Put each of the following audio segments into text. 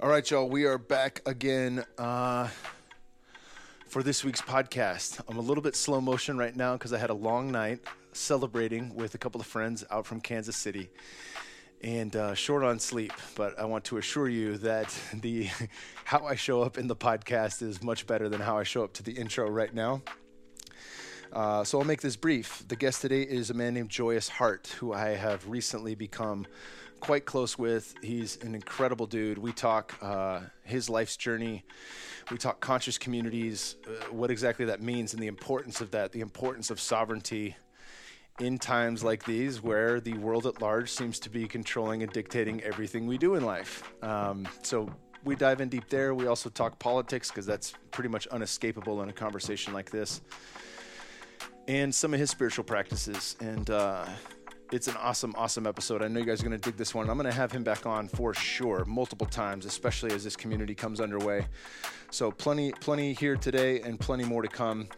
All right, y'all, we are back again uh, for this week's podcast. I'm a little bit slow motion right now because I had a long night celebrating with a couple of friends out from Kansas City and uh, short on sleep. But I want to assure you that the how I show up in the podcast is much better than how I show up to the intro right now. Uh, so I'll make this brief. The guest today is a man named Joyous Hart, who I have recently become quite close with. He's an incredible dude. We talk uh, his life's journey. We talk conscious communities, uh, what exactly that means, and the importance of that, the importance of sovereignty in times like these where the world at large seems to be controlling and dictating everything we do in life. Um, so we dive in deep there. We also talk politics because that's pretty much unescapable in a conversation like this and some of his spiritual practices. And uh, it's an awesome, awesome episode. I know you guys are going to dig this one. I'm going to have him back on for sure, multiple times, especially as this community comes underway. So plenty, plenty here today, and plenty more to come.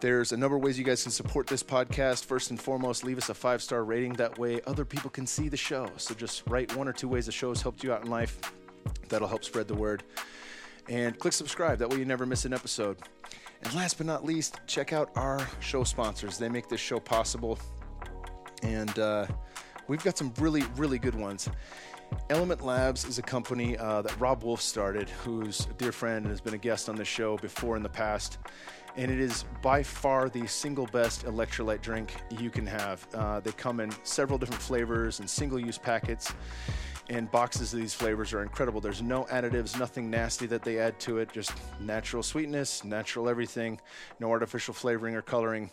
There's a number of ways you guys can support this podcast. First and foremost, leave us a five star rating. That way, other people can see the show. So just write one or two ways the show has helped you out in life. That'll help spread the word. And click subscribe. That way, you never miss an episode. And last but not least, check out our show sponsors. They make this show possible. And uh, we've got some really, really good ones. Element Labs is a company uh, that Robb Wolf started, who's a dear friend and has been a guest on the show before in the past. And it is by far the single best electrolyte drink you can have. Uh, they come in several different flavors and single use packets and boxes of these flavors are incredible. There's no additives, nothing nasty that they add to it, just natural sweetness, natural everything, no artificial flavoring or coloring.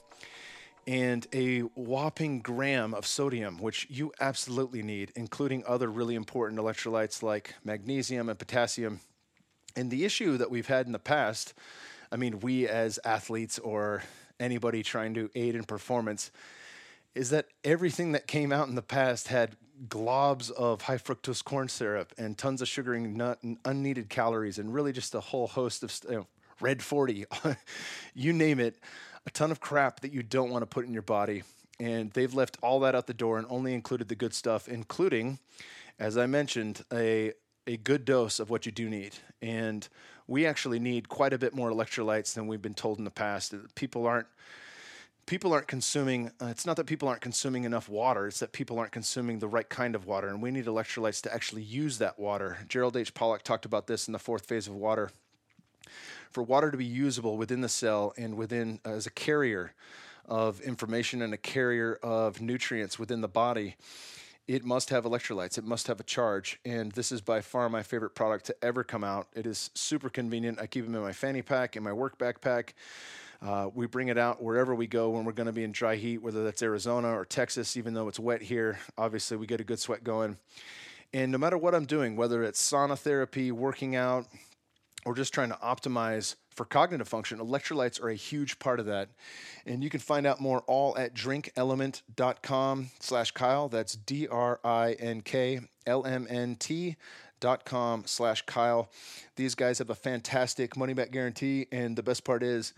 And a whopping gram of sodium, which you absolutely need, including other really important electrolytes like magnesium and potassium. And the issue that we've had in the past, I mean, we as athletes or anybody trying to aid in performance, is that everything that came out in the past had globs of high fructose corn syrup and tons of sugaring nut and unneeded calories and really just a whole host of know, red 40 you name it a ton of crap that you don't want to put in your body and they've left all that out the door and only included the good stuff including as i mentioned a a good dose of what you do need. And we actually need quite a bit more electrolytes than we've been told in the past. People aren't people aren't consuming uh, it's not that people aren't consuming enough water it's that people aren't consuming the right kind of water and we need electrolytes to actually use that water. Gerald h. Pollack talked about this in the fourth phase of water for water to be usable within the cell and within uh, as a carrier of information and a carrier of nutrients within the body it must have electrolytes. It must have a charge. And this is by far my favorite product to ever come out. It is super convenient. I keep them in my fanny pack, in my work backpack. Uh, we bring it out wherever we go when we're going to be in dry heat, whether that's Arizona or Texas, even though it's wet here. Obviously, we get a good sweat going. And no matter what I'm doing, whether it's sauna therapy, working out, or just trying to optimize for cognitive function, electrolytes are a huge part of that. And you can find out more all at drinkelement.com slash Kyle. That's D-R-I-N-K-L-M-N-T dot com slash Kyle. These guys have a fantastic money back guarantee. And the best part is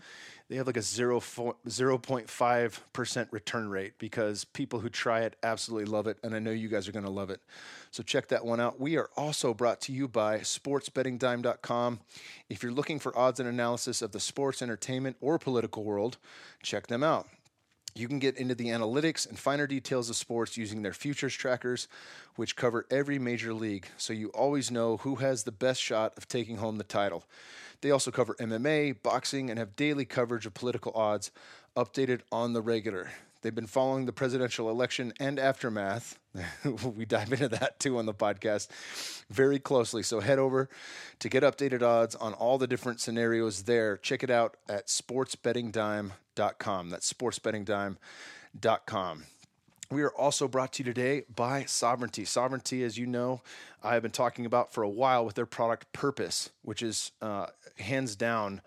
they have like a 0, 0.5% return rate because people who try it absolutely love it. And I know you guys are going to love it. So check that one out. We are also brought to you by sportsbettingdime.com. If you're looking for odds and analysis of the sports, entertainment, or political world, check them out. You can get into the analytics and finer details of sports using their futures trackers, which cover every major league, so you always know who has the best shot of taking home the title. They also cover MMA, boxing, and have daily coverage of political odds updated on the regular. They've been following the presidential election and aftermath. we dive into that too on the podcast very closely. So head over to get updated odds on all the different scenarios there. Check it out at sportsbettingdime.com. That's sportsbettingdime.com. We are also brought to you today by Sovereignty. Sovereignty, as you know, I have been talking about for a while with their product Purpose, which is uh, hands down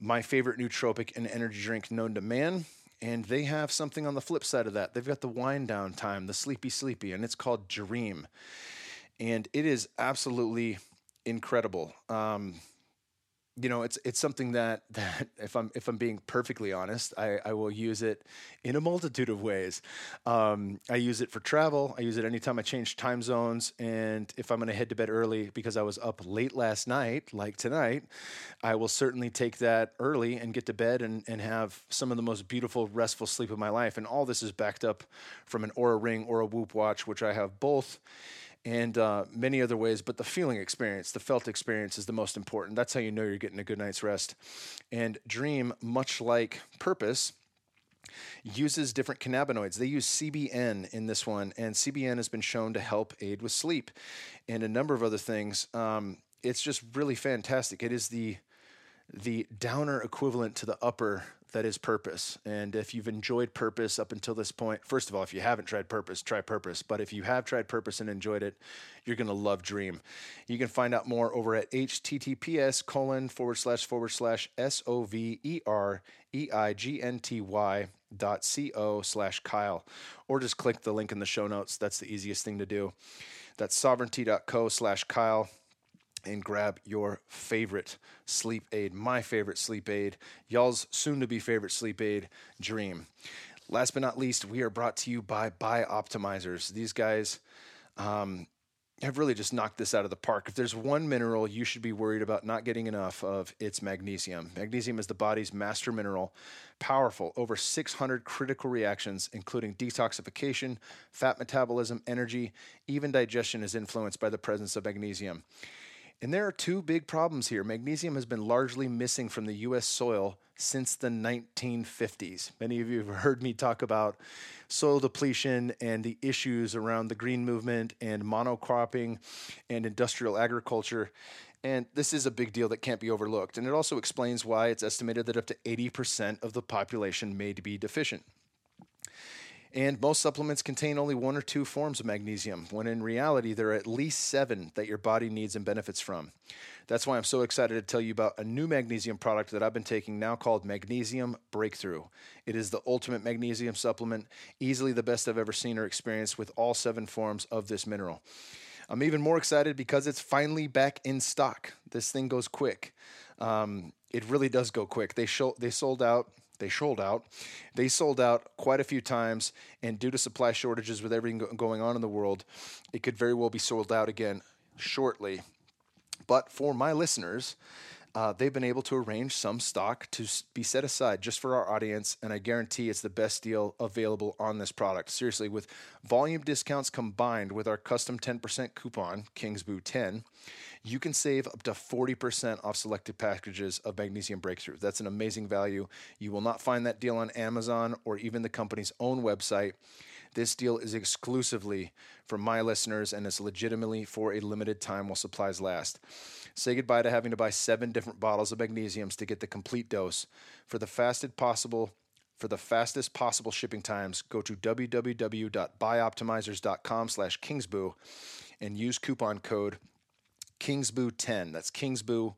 my favorite nootropic and energy drink known to man. And they have something on the flip side of that. They've got the wind down time, the sleepy sleepy, and it's called Dream. And it is absolutely incredible. Um, you know, it's it's something that that if I'm if I'm being perfectly honest, I, I will use it in a multitude of ways. Um, I use it for travel. I use it anytime I change time zones, and if I'm going to head to bed early because I was up late last night, like tonight, I will certainly take that early and get to bed and and have some of the most beautiful restful sleep of my life. And all this is backed up from an Oura Ring or a Whoop watch, which I have both and uh, many other ways. But the feeling experience, the felt experience, is the most important. That's how you know you're getting a good night's rest. And Dream, much like Purpose, uses different cannabinoids. They use CBN in this one, and CBN has been shown to help aid with sleep and a number of other things. Um, it's just really fantastic. It is the the downer equivalent to the upper that is purpose. And if you've enjoyed purpose up until this point, first of all, if you haven't tried purpose, try purpose. But if you have tried purpose and enjoyed it, you're going to love Dream. You can find out more over at https colon forward slash forward slash S O V E R E I G N T Y dot co slash Kyle, or just click the link in the show notes. That's the easiest thing to do. That's sovereignty.co slash Kyle and grab your favorite sleep aid, my favorite sleep aid, y'all's soon to be favorite sleep aid, Dream. Last but not least, we are brought to you by Bioptimizers. These guys um, have really just knocked this out of the park. If there's one mineral you should be worried about not getting enough of, it's magnesium. Magnesium is the body's master mineral, powerful, over 600 critical reactions, including detoxification, fat metabolism, energy, even digestion is influenced by the presence of magnesium. And there are two big problems here. Magnesium has been largely missing from the U.S. soil since the 1950s. Many of you have heard me talk about soil depletion and the issues around the green movement and monocropping and industrial agriculture. And this is a big deal that can't be overlooked. And it also explains why it's estimated that up to 80% of the population may be deficient. And most supplements contain only one or two forms of magnesium, when in reality, there are at least seven that your body needs and benefits from. That's why I'm so excited to tell you about a new magnesium product that I've been taking now called Magnesium Breakthrough. It is the ultimate magnesium supplement, easily the best I've ever seen or experienced with all seven forms of this mineral. I'm even more excited because it's finally back in stock. This thing goes quick. Um, it really does go quick. They, they sold out they sold out. They sold out quite a few times, and due to supply shortages with everything going on in the world, it could very well be sold out again shortly. But for my listeners, uh, they've been able to arrange some stock to be set aside just for our audience, and I guarantee it's the best deal available on this product. Seriously, with volume discounts combined with our custom 10% coupon, Kingsbu 10, you can save up to 40% off selected packages of Magnesium Breakthrough. That's an amazing value. You will not find that deal on Amazon or even the company's own website. This deal is exclusively for my listeners and is legitimately for a limited time while supplies last. Say goodbye to having to buy seven different bottles of magnesiums to get the complete dose. For the fastest possible for the fastest possible shipping times, go to www.bioptimizers.com slash kingsbu and use coupon code Kingsbu10. That's Kingsbu,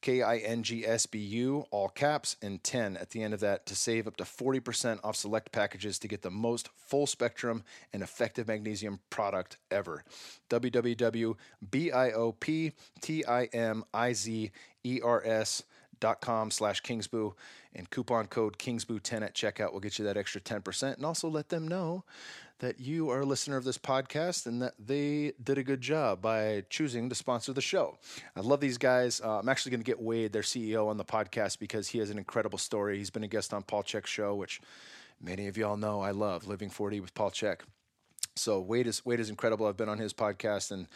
K I N G S B U, all caps, and 10 at the end of that to save up to 40% off select packages to get the most full spectrum and effective magnesium product ever. www.bioptimizers.com slash Kingsbu and coupon code Kingsbu10 at checkout will get you that extra 10%. And also let them know that you are a listener of this podcast and that they did a good job by choosing to sponsor the show. I love these guys. Uh, I'm actually going to get Wade, their CEO, on the podcast because he has an incredible story. He's been a guest on Paul Chek's show, which many of y'all know I love, Living 4D with Paul Chek. So Wade is Wade is incredible. I've been on his podcast, and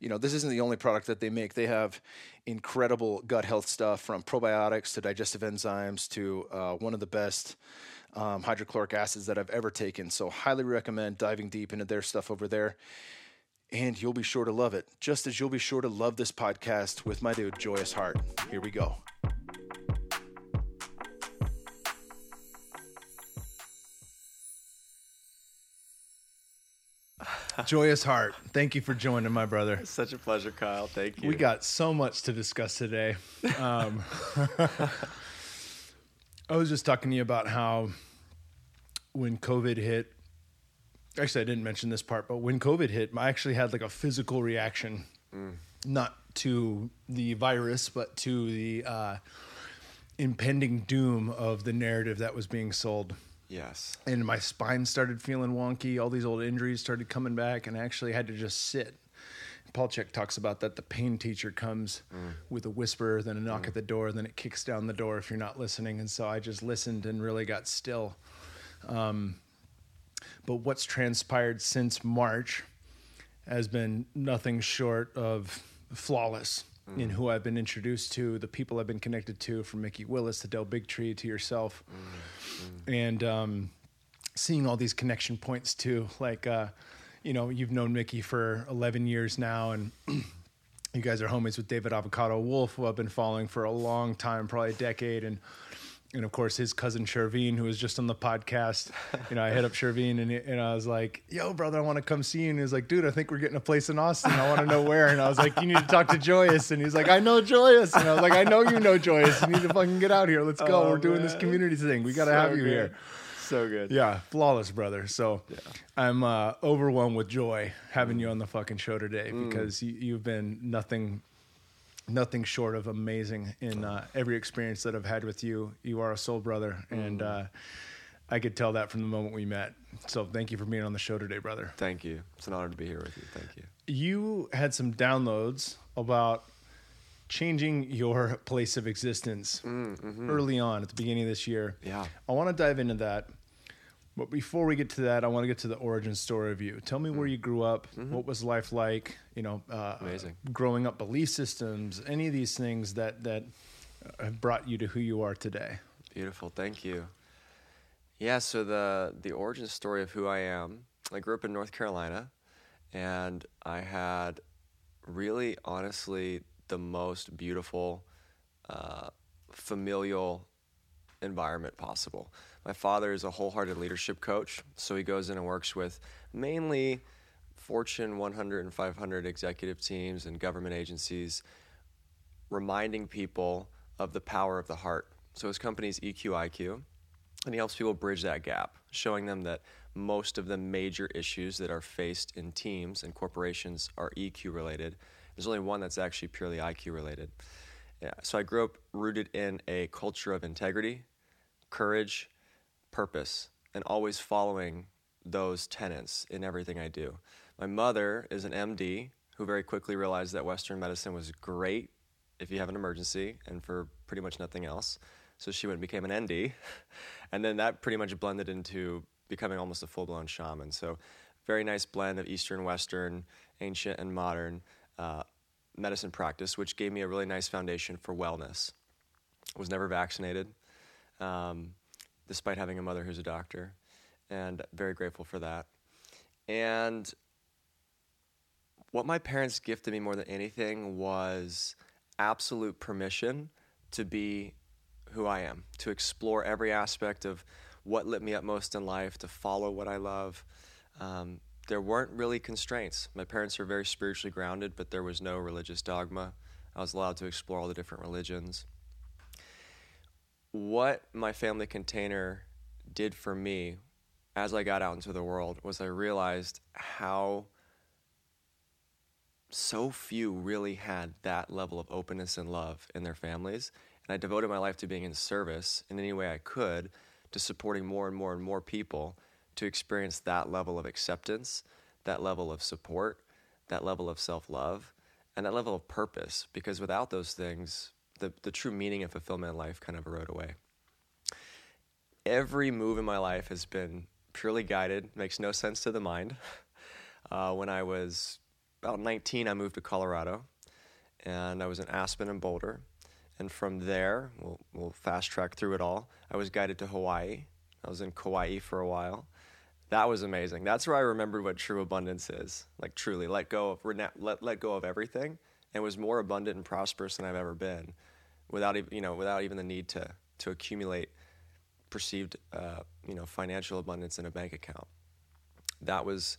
you know this isn't the only product that they make. They have incredible gut health stuff from probiotics to digestive enzymes to uh, one of the best um, hydrochloric acids that I've ever taken. So, highly recommend diving deep into their stuff over there. And you'll be sure to love it, just as you'll be sure to love this podcast with my dude, Joyous Heart. Here we go. Joyous Heart, thank you for joining my brother. It's such a pleasure, Kyle. Thank you. We got so much to discuss today. Um, I was just talking to you about how when COVID hit, actually, I didn't mention this part, but when COVID hit, I actually had like a physical reaction, mm. not to the virus, but to the uh, impending doom of the narrative that was being sold. Yes. And my spine started feeling wonky. All these old injuries started coming back, and I actually had to just sit. Paul Chek talks about that. The pain teacher comes mm. with a whisper, then a knock mm. at the door, then it kicks down the door if you're not listening. And so I just listened and really got still. Um, but what's transpired since March has been nothing short of flawless mm. in who I've been introduced to, the people I've been connected to, from Mikki Willis to Del Bigtree to yourself, mm. Mm. and um, seeing all these connection points too. Like, uh, you know, you've known Mikki for 11 years now, and you guys are homies with David Avocado Wolfe, who I've been following for a long time, probably a decade, and and of course his cousin Shervin, who was just on the podcast. You know, I hit up Shervin and, and I was like, "Yo, brother, I want to come see you." And he was like, "Dude, I think we're getting a place in Austin. I want to know where." And I was like, "You need to talk to Joyous." And he's like, "I know Joyous." And I was like, "I know you know Joyous. You need to fucking get out here. Let's go. Oh, we're doing man. this community thing. We got to so have you good. here." So good. Yeah, flawless, brother. So yeah. I'm uh, overwhelmed with joy having mm. you on the fucking show today mm. because you, you've been nothing nothing short of amazing in uh, every experience that I've had with you. You are a soul brother, and mm. uh, I could tell that from the moment we met. So thank you for being on the show today, brother. Thank you. It's an honor to be here with you. Thank you. You had some downloads about changing your place of existence mm, mm-hmm. early on at the beginning of this year. Yeah. I want to dive into that. But before we get to that, I want to get to the origin story of you. Tell me mm. where you grew up. Mm-hmm. What was life like? You know, uh, amazing. growing up, belief systems, any of these things that that have brought you to who you are today. Beautiful. Thank you. Yeah. So the the origin story of who I am. I grew up in North Carolina, and I had really, honestly, the most beautiful, uh, familial environment possible. My father is a wholehearted leadership coach, so he goes in and works with mainly Fortune 100 and 500 executive teams and government agencies, reminding people of the power of the heart. So his company is EQIQ, and he helps people bridge that gap, showing them that most of the major issues that are faced in teams and corporations are EQ related. There's only one that's actually purely IQ related. Yeah, so I grew up rooted in a culture of integrity, courage, purpose, and always following those tenets in everything I do. My mother is an MD who very quickly realized that Western medicine was great if you have an emergency and for pretty much nothing else. So she went and became an ND. And then that pretty much blended into becoming almost a full blown shaman. So, very nice blend of Eastern, Western, ancient, and modern uh, medicine practice, which gave me a really nice foundation for wellness. Was never vaccinated. Um, despite having a mother who's a doctor, and very grateful for that. And what my parents gifted me more than anything was absolute permission to be who I am, to explore every aspect of what lit me up most in life, to follow what I love. Um, there weren't really constraints. My parents are very spiritually grounded, but there was no religious dogma. I was allowed to explore all the different religions what my family container did for me as I got out into the world was I realized how so few really had that level of openness and love in their families. And I devoted my life to being in service in any way I could to supporting more and more and more people to experience that level of acceptance, that level of support, that level of self love, and that level of purpose. Because without those things, the, the true meaning and fulfillment in life kind of erode away. Every move in my life has been purely guided, makes no sense to the mind. Uh, when I was about 19, I moved to Colorado, and I was in Aspen and Boulder. And from there, we'll, we'll fast track through it all. I was guided to Hawaii. I was in Kauai for a while. That was amazing. That's where I remembered what true abundance is. Like truly, let go of let let go of everything, and was more abundant and prosperous than I've ever been without you know without even the need to to accumulate perceived uh, you know financial abundance in a bank account. That was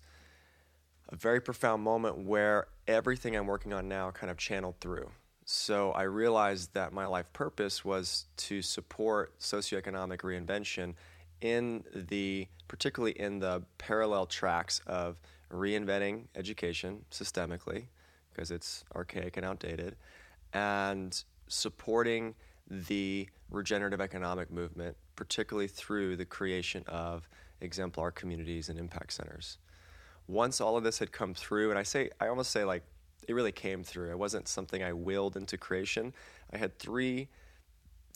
a very profound moment where everything I'm working on now kind of channeled through. So I realized that my life purpose was to support socioeconomic reinvention in the particularly in the parallel tracks of reinventing education systemically, because it's archaic and outdated, and supporting the regenerative economic movement, particularly through the creation of exemplar communities and impact centers. Once all of this had come through, and I say, I almost say like it really came through. It wasn't something I willed into creation. I had three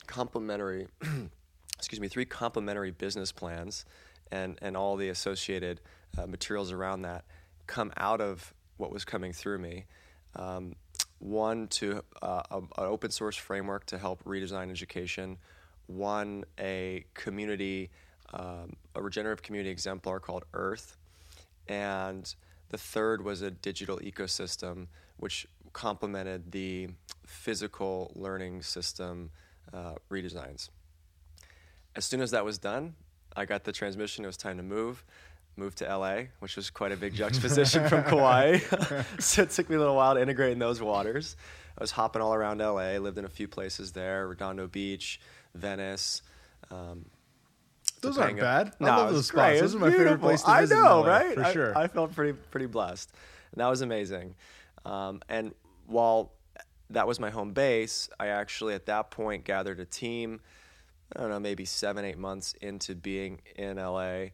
complementary, excuse me, three complementary business plans and, and all the associated uh, materials around that come out of what was coming through me. Um, one to uh, a, an open source framework to help redesign education. One a community, um, a regenerative community exemplar called Earth, and the third was a digital ecosystem which complemented the physical learning system uh, redesigns. As soon as that was done, I got the transmission. It was time to move. Moved to LA, which was quite a big juxtaposition from Kauai. so it took me a little while to integrate in those waters. I was hopping all around LA. Lived in a few places there: Redondo Beach, Venice. Um, those Topanga. aren't bad. No, I love those spots. Great. Those are my beautiful. favorite places to I visit. I know, right? For I, sure. I felt pretty pretty blessed. And that was amazing. Um, and while that was my home base, I actually at that point gathered a team. I don't know, maybe seven, eight months into being in LA,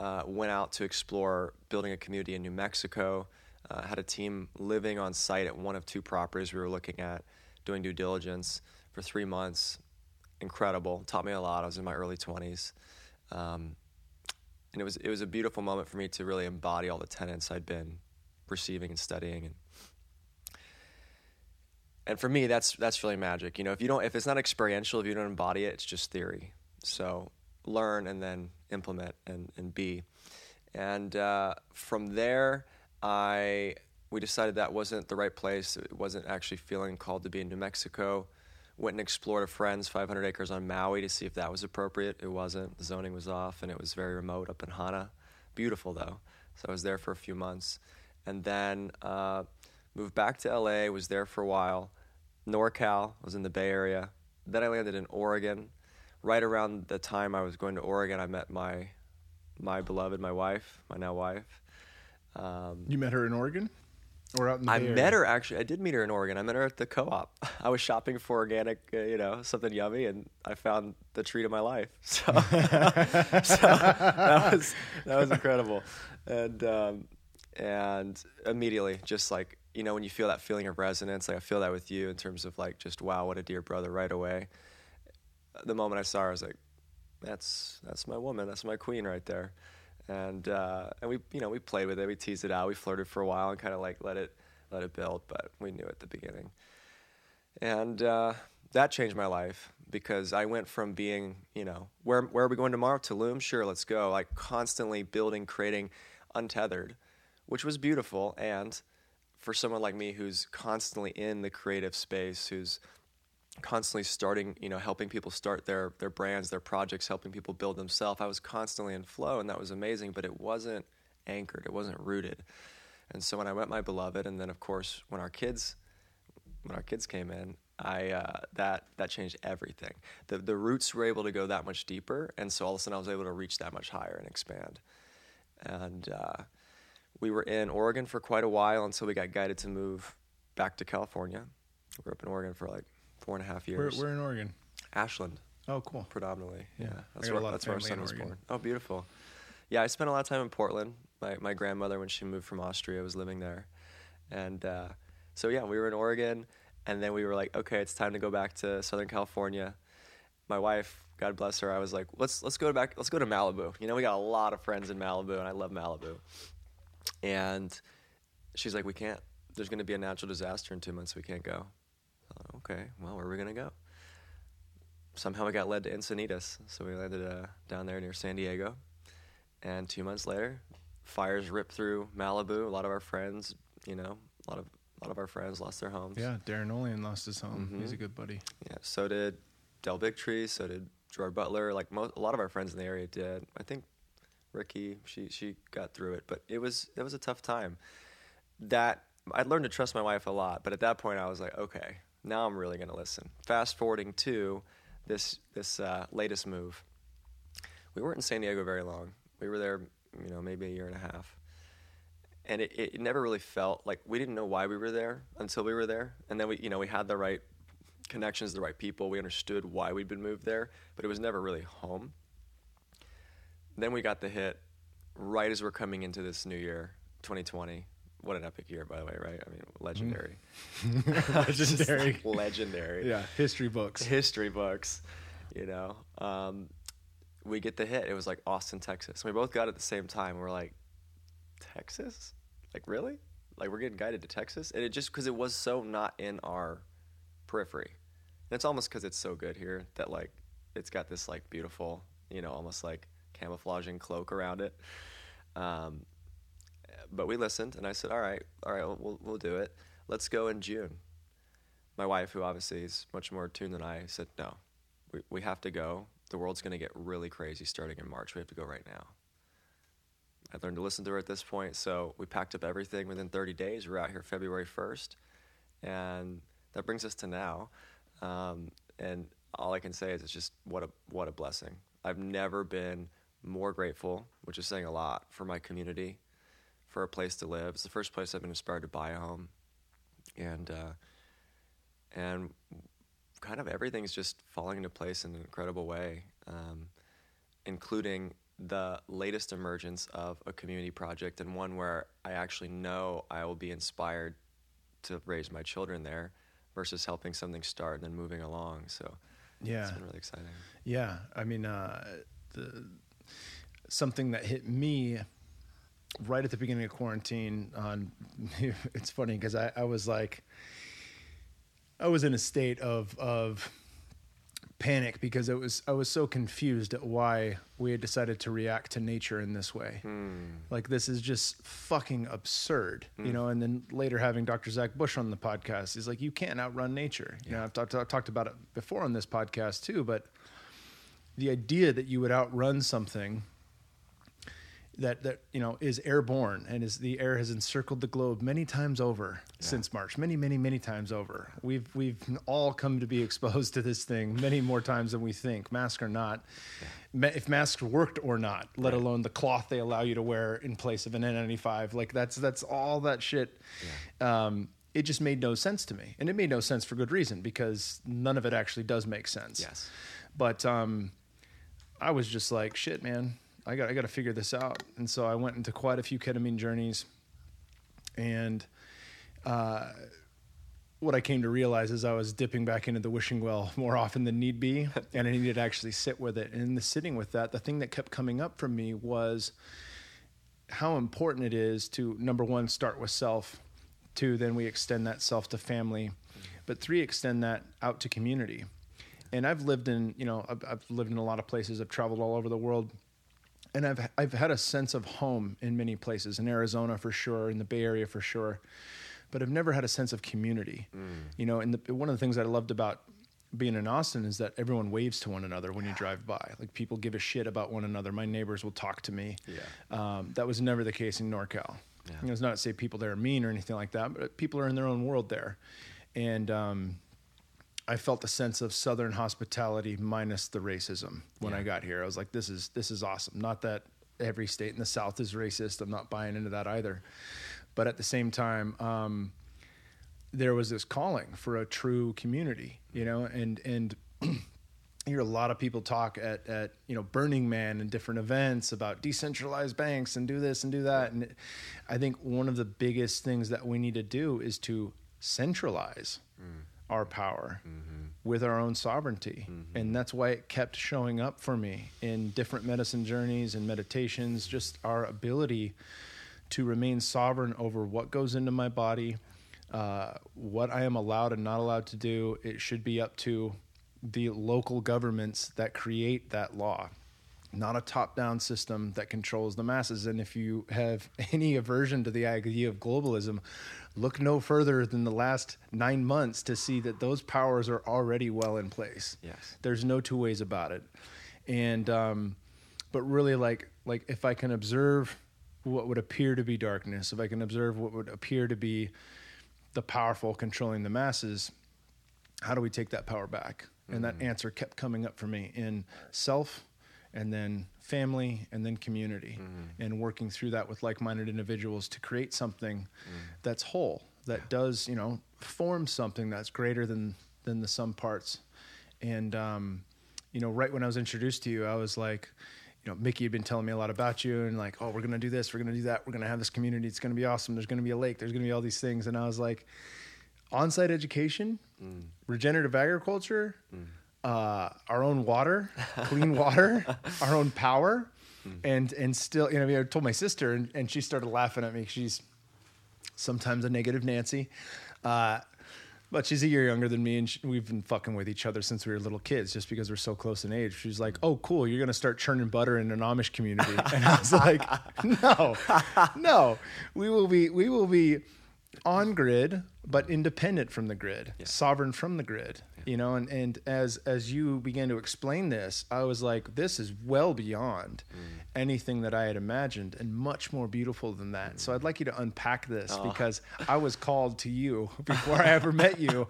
uh, went out to explore building a community in New Mexico. Uh, had a team living on site at one of two properties we were looking at, doing due diligence for three months. Incredible, taught me a lot. I was in my early 20s. Um, and it was, it was a beautiful moment for me to really embody all the tenets I'd been receiving and studying. And and for me that's that's really magic you know if you don't if it's not experiential if you don't embody it it's just theory so learn and then implement and, and be. And uh, from there i we decided that wasn't the right place. It wasn't actually feeling called to be in new mexico. Went and explored a friend's 500 acres on maui to see if that was appropriate. It wasn't. The zoning was off and it was very remote up in hana. Beautiful though. So i was there for a few months. And then uh, moved back to la was there for a while. NorCal, was in the Bay Area. Then I landed in Oregon. Right around the time I was going to Oregon, I met my my beloved, my wife, my now wife. Um, you met her in Oregon, or out in the I Area? met her actually. I did meet her in Oregon. I met her at the co-op. I was shopping for organic, uh, you know, something yummy, and I found the treat of my life. So, so that was that was incredible, and um, and immediately just like you know when you feel that feeling of resonance like i feel that with you in terms of like just wow what a dear brother right away the moment i saw her i was like that's that's my woman that's my queen right there and uh, and we you know we played with it we teased it out we flirted for a while and kind of like let it let it build but we knew at the beginning and uh, that changed my life because I went from being, you know, where where are we going tomorrow? Tulum, sure, let's go. Like constantly building, creating, untethered, which was beautiful. And for someone like me who's constantly in the creative space, who's constantly starting, you know, helping people start their their brands, their projects, helping people build themselves, I was constantly in flow, and that was amazing. But it wasn't anchored, it wasn't rooted. And so when I met my beloved, and then of course when our kids when our kids came in, I uh, that that changed everything. The the roots were able to go that much deeper, and so all of a sudden I was able to reach that much higher and expand. And uh, we were in Oregon for quite a while until we got guided to move back to California. We were up in Oregon for like four and a half years. We're in Oregon? Ashland. Oh, cool. Predominantly, yeah. Yeah. That's where, that's where our son was born. Oh, beautiful. Yeah, I spent a lot of time in Portland. My my grandmother, when she moved from Austria, was living there, and uh, so yeah, we were in Oregon, and then we were like, okay, it's time to go back to Southern California. My wife, God bless her, I was like, let's let's go back, let's go to Malibu. You know, we got a lot of friends in Malibu, and I love Malibu. And she's like, we can't. There's going to be a natural disaster in two months. We can't go. I okay, well, where are we going to go? Somehow we got led to Encinitas, so we landed uh, down there near San Diego. And two months later, fires ripped through Malibu. A lot of our friends, you know, a lot of a lot of our friends lost their homes. Yeah, Darin Olien lost his home. Mhm. He's a good buddy. Yeah, so did Del Bigtree, so did Gerard Butler. Like mo- a lot of our friends in the area did. I think Ricky, she she got through it, but it was it was a tough time. That I'd learned to trust my wife a lot, but at that point I was like, okay, now I'm really gonna listen. Fast forwarding to this this uh, latest move, we weren't in San Diego very long. We were there, you know, maybe a year and a half, and it, it never really felt like we didn't know why we were there until we were there, and then we you know we had the right connections, the right people. We understood why we'd been moved there, but it was never really home. Then we got the hit right as we're coming into this new year, 2020. What an epic year, by the way, right? I mean, legendary. legendary. Just legendary. Yeah, history books. History books, you know. Um, we get the hit. It was like Austin, Texas. We both got it at the same time. We're like, Texas? Like, really? Like, we're getting guided to Texas? And it just, because it was so not in our periphery. And it's almost because it's so good here that, like, it's got this, like, beautiful, you know, almost like camouflaging cloak around it. Um, but we listened, and I said, "All right, all right, we'll we'll do it. Let's go in June." My wife, who obviously is much more tuned than I, said, "No, we we have to go. The world's going to get really crazy starting in March. We have to go right now." I learned to listen to her at this point, so we packed up everything within 30 days. We're out here February 1st, and that brings us to now. Um, and all I can say is it's just what a what a blessing. I've never been more grateful, which is saying a lot, for my community, for a place to live. It's the first place I've been inspired to buy a home, and uh, and kind of everything's just falling into place in an incredible way, um, including the latest emergence of a community project and one where I actually know I will be inspired to raise my children there versus helping something start and then moving along. So yeah, it's been really exciting. Yeah, I mean, uh, the something that hit me right at the beginning of quarantine. On it's funny because I, I was like, I was in a state of of panic because it was I was so confused at why we had decided to react to nature in this way. Hmm. Like this is just fucking absurd, you know. And then later having Dr. Zach Bush on the podcast, he's like, you can't outrun nature. You know, I've talked talked about it before on this podcast too, but the idea that you would outrun something that that you know is airborne and is the air has encircled the globe many times over since March, many many many times over. We've we've all come to be exposed to this thing many more times than we think, mask or not. Ma- If masks worked or not, let alone the cloth they allow you to wear in place of an N95, like that's that's all that shit. Um, it just made no sense to me, and it made no sense for good reason because none of it actually does make sense. Yes. But um, I was just like, shit, man, I got I got to figure this out. And so I went into quite a few ketamine journeys, and uh, what I came to realize is I was dipping back into the wishing well more often than need be, and I needed to actually sit with it. And in the sitting with that, the thing that kept coming up for me was how important it is to number one start with self, two then we extend that self to family, but three extend that out to community. And I've lived in you know I've, I've lived in a lot of places. I've traveled all over the world and I've I've had a sense of home in many places in Arizona for sure, in the Bay Area for sure, but I've never had a sense of community. You know, and the, one of the things I loved about being in Austin is that everyone waves to one another when you drive by. Like people give a shit about one another. My neighbors will talk to me. Yeah. Um, that was never the case in NorCal. Yeah. You know, it's not to say people there are mean or anything like that, but people are in their own world there, and um, I felt a sense of Southern hospitality minus the racism when I got here. I was like, this is this is awesome. Not that every state in the South is racist. I'm not buying into that either. But at the same time, um, there was this calling for a true community, you know, and and you hear a lot of people talk at at you know Burning Man and different events about decentralized banks and do this and do that. And I think one of the biggest things that we need to do is to centralize our power with our own sovereignty. And that's why it kept showing up for me in different medicine journeys and meditations, just our ability to remain sovereign over what goes into my body, uh, what I am allowed and not allowed to do. It should be up to the local governments that create that law not a top down system that controls the masses. And if you have any aversion to the idea of globalism, look no further than the last nine months to see that those powers are already well in place. Yes. There's no two ways about it. And, um, but really, like, like if I can observe what would appear to be darkness, if I can observe what would appear to be the powerful controlling the masses, how do we take that power back? And that answer kept coming up for me in self and then family, and then community, mm-hmm. and working through that with like-minded individuals to create something mm. that's whole, that does you know form something that's greater than than the sum parts. And um, you know, right when I was introduced to you, I was like, you know, Mikki had been telling me a lot about you, and like, oh, we're gonna do this, we're gonna do that, we're gonna have this community, it's gonna be awesome. There's gonna be a lake, there's gonna be all these things, and I was like, on-site education, mm. regenerative agriculture, mm. Uh, our own water, clean water, our own power, and and still, you know, I, mean, I told my sister, and, and she started laughing at me. She's sometimes a negative Nancy. Uh, but she's a year younger than me, and she, we've been fucking with each other since we were little kids, just because we're so close in age. She's like, "Oh, cool, you're gonna start churning butter in an Amish community," and I was like, "No, no, we will be, we will be on grid, but independent from the grid, sovereign from the grid." You know, and and as as you began to explain this, I was like, "This is well beyond mm. anything that I had imagined, and much more beautiful than that." So I'd like you to unpack this oh. because I was called to you before I ever met you,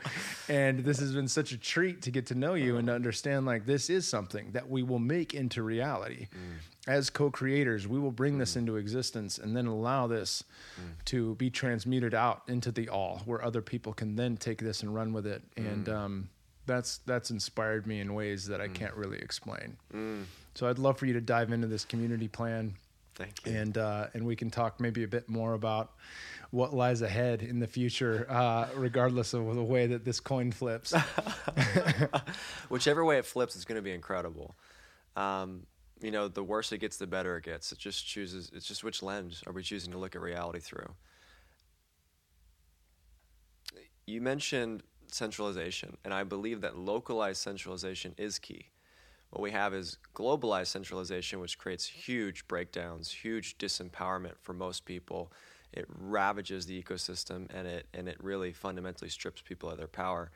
and this has been such a treat to get to know you and to oh. understand like this is something that we will make into reality. Mm. As co-creators, we will bring this mm. into existence and then allow this to be transmuted out into the all, where other people can then take this and run with it. And um, that's that's inspired me in ways that I can't really explain. So I'd love for you to dive into this community plan Thank you. and uh, and we can talk maybe a bit more about what lies ahead in the future, uh, regardless of the way that this coin flips. Whichever way it flips, it's going to be incredible. Um, you know, the worse it gets, the better it gets. It just chooses. It's just which lens are we choosing to look at reality through. You mentioned centralization, and I believe that localized centralization is key. What we have is globalized centralization, which creates huge breakdowns, huge disempowerment for most people. It ravages the ecosystem, and it and it really fundamentally strips people of their power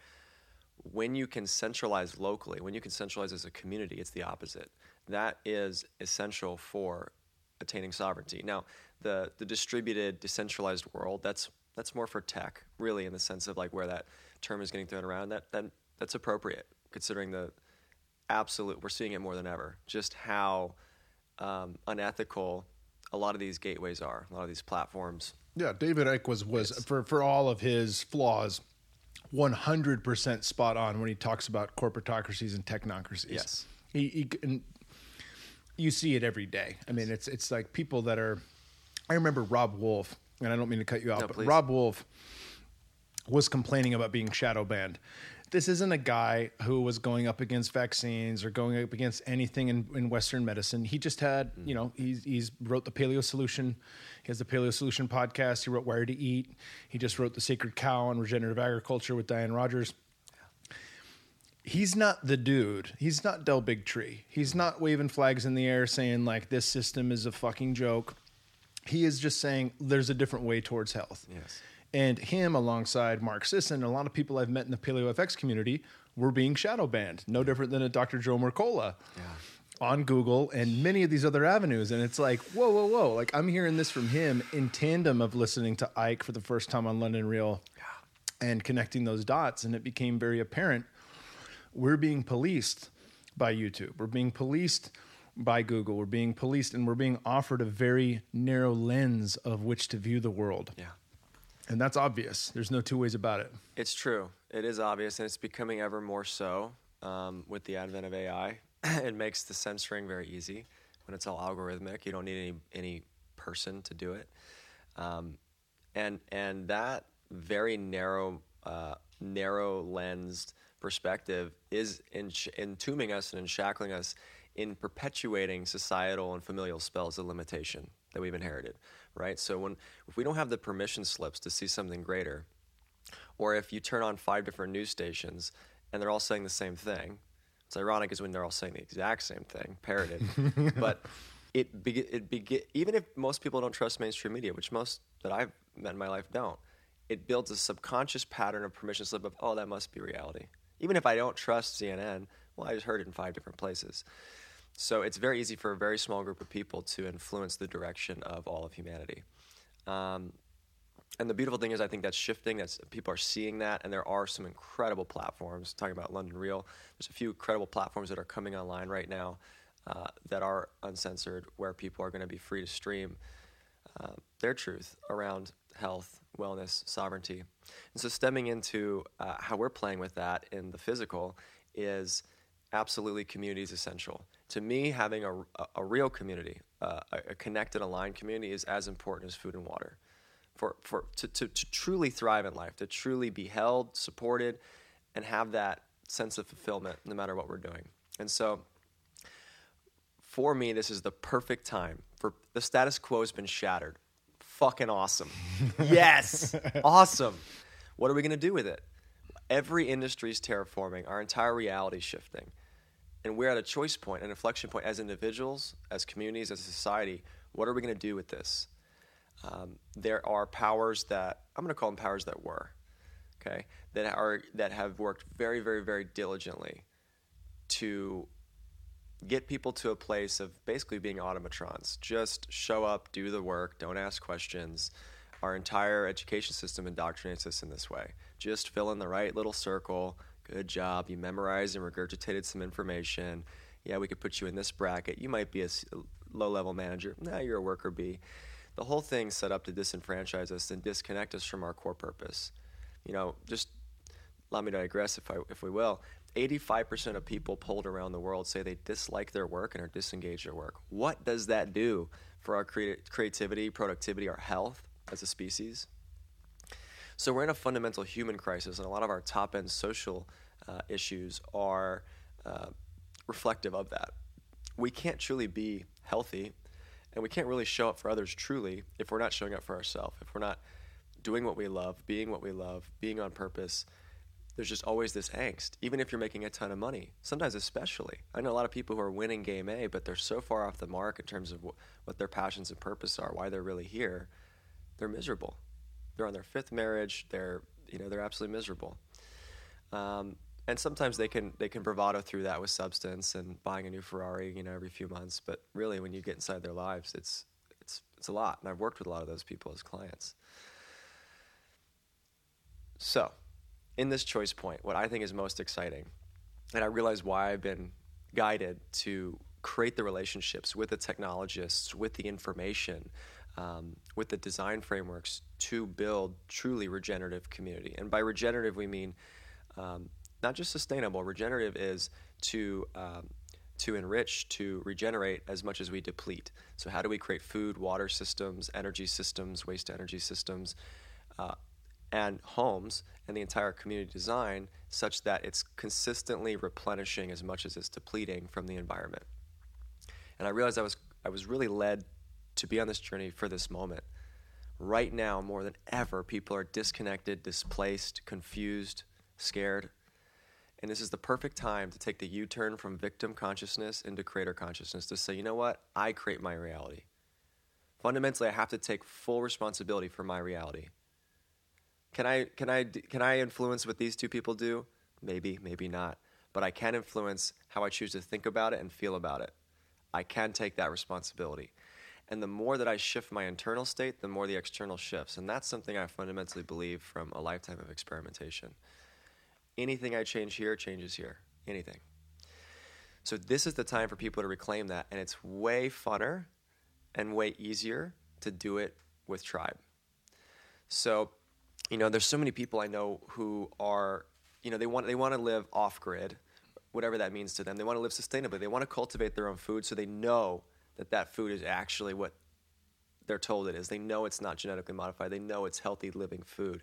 when you can centralize locally, when you can centralize as a community, it's the opposite. That is essential for attaining sovereignty. Now, the the distributed, decentralized world, that's that's more for tech, really, in the sense of like where that term is getting thrown around. That that that's appropriate considering the absolute. We're seeing it more than ever. Just how um, unethical a lot of these gateways are, a lot of these platforms. Yeah, David Icke was was for for all of his flaws, one hundred percent spot on when he talks about corporatocracies and technocracies. Yes. he, he and you see it every day. I mean, it's it's like people that are. I remember Robb Wolf, and I don't mean to cut you off, No, but please. Robb Wolf was complaining about being shadow banned. This isn't a guy who was going up against vaccines or going up against anything in, in Western medicine. He just had, mm. you know, he's, he's wrote the Paleo Solution. He has the Paleo Solution podcast. He wrote Wired to Eat. He just wrote The Sacred Cow on regenerative agriculture with Diana Rodgers. He's not the dude. He's not Del Bigtree. He's not waving flags in the air saying like this system is a fucking joke. He is just saying there's a different way towards health. Yes. And him alongside Mark Sisson, and a lot of people I've met in the Paleo FX community were being shadow banned. No different than a Dr. Joe Mercola on Google and many of these other avenues. And it's like, whoa, whoa, whoa. Like I'm hearing this from him in tandem of listening to Icke for the first time on London Real and connecting those dots. And it became very apparent we're being policed by YouTube. We're being policed by Google. We're being policed and we're being offered a very narrow lens of which to view the world. Yeah. And that's obvious. There's no two ways about it. It's true. It is obvious, and it's becoming ever more so um, with the advent of AI. it makes the censoring very easy when it's all algorithmic. You don't need any any person to do it, um, and and that very narrow uh, narrow lensed perspective is in, entombing us and enshackling us in perpetuating societal and familial spells of limitation that we've inherited, right? So when if we don't have the permission slips to see something greater, or if you turn on five different news stations and they're all saying the same thing, it's ironic is when they're all saying the exact same thing, parroted, but it be, it be, even if most people don't trust mainstream media, which most that I've met in my life don't, it builds a subconscious pattern of permission slip of oh that must be reality. Even if I don't trust CNN, well I just heard it in five different places. So it's very easy for a very small group of people to influence the direction of all of humanity. Um, and the beautiful thing is, I think that's shifting. That's people are seeing that, and there are some incredible platforms. Talking about London Real, there's a few incredible platforms that are coming online right now uh, that are uncensored, where people are going to be free to stream uh, their truth around health, wellness, sovereignty. And so, stemming into uh, how we're playing with that in the physical is absolutely community is essential. To me, having a, a real community, uh, a connected, aligned community, is as important as food and water. For, for to, to, to truly thrive in life, to truly be held, supported, and have that sense of fulfillment no matter what we're doing. And so, for me, this is the perfect time for the status quo has been shattered. Fucking awesome. yes, awesome. What are we going to do with it? Every industry is terraforming. Our entire reality is shifting. And we're at a choice point, an inflection point as individuals, as communities, as a society. What are we going to do with this? Um, there are powers that, I'm going to call them powers that were, okay, that, are, that have worked very, very, very diligently to get people to a place of basically being automatrons. Just show up, do the work, don't ask questions. Our entire education system indoctrinates us in this way. Just fill in the right little circle. Good job. You memorized and regurgitated some information. Yeah, we could put you in this bracket. You might be a low level manager. Now you're a worker bee. The whole thing's set up to disenfranchise us and disconnect us from our core purpose. You know, just allow me to digress if, I, if we will. 85% of people polled around the world say they dislike their work and are disengaged at work. What does that do for our creativity, productivity, our health as a species? So we're in a fundamental human crisis, and a lot of our top end social uh, issues are uh, reflective of that. We can't truly be healthy, and we can't really show up for others truly if we're not showing up for ourselves, if we're not doing what we love, being what we love, being on purpose there's just always this angst, even if you're making a ton of money. Sometimes, especially. I know a lot of people who are winning game A, but they're so far off the mark in terms of wh- what their passions and purpose are, why they're really here. They're miserable. They're on their fifth marriage. They're you know they're absolutely miserable. Um, and sometimes they can they can bravado through that with substance and buying a new Ferrari, you know, every few months. But really, when you get inside their lives, it's it's it's a lot. And I've worked with a lot of those people as clients. So in this choice point, what I think is most exciting, and I realize why I've been guided to create the relationships with the technologists, with the information, um, with the design frameworks to build truly regenerative community. And by regenerative, we mean um, not just sustainable. Regenerative is to um, to enrich, to regenerate as much as we deplete. So, how do we create food, water systems, energy systems, waste energy systems? Uh, and homes and the entire community design such that it's consistently replenishing as much as it's depleting from the environment. And I realized I was I was really led to be on this journey for this moment. Right now, more than ever, people are disconnected, displaced, confused, scared. And this is the perfect time to take the U turn from victim consciousness into creator consciousness to say, you know what? I create my reality. Fundamentally, I have to take full responsibility for my reality. Can I can I can I influence what these two people do? Maybe, maybe not. But I can influence how I choose to think about it and feel about it. I can take that responsibility. And the more that I shift my internal state, the more the external shifts. And that's something I fundamentally believe from a lifetime of experimentation. Anything I change here changes here. Anything. So this is the time for people to reclaim that. And it's way funner and way easier to do it with tribe. So you know, there's so many people I know who are, you know, they want they want to live off grid, whatever that means to them. They want to live sustainably. They want to cultivate their own food, so they know that that food is actually what they're told it is. They know it's not genetically modified. They know it's healthy living food.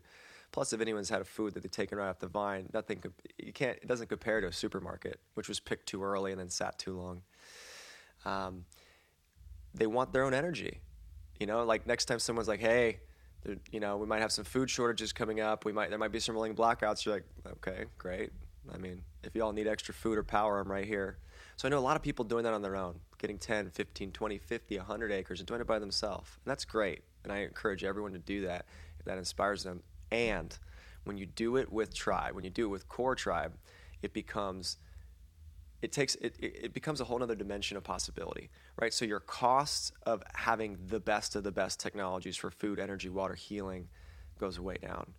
Plus, if anyone's had a food that they've taken right off the vine, nothing you can't it doesn't compare to a supermarket, which was picked too early and then sat too long. Um, they want their own energy. You know, like next time someone's like, "Hey, you know, we might have some food shortages coming up. We might there might be some rolling blackouts. You're like, okay, great. I mean, if y'all need extra food or power, I'm right here. So I know a lot of people doing that on their own, getting 10, 15, 20, 50, 100 acres and doing it by themselves. And that's great. And I encourage everyone to do that if that inspires them. And when you do it with tribe, when you do it with core tribe, it becomes it takes it, it becomes a whole other dimension of possibility right so your cost of having the best of the best technologies for food energy water healing goes way down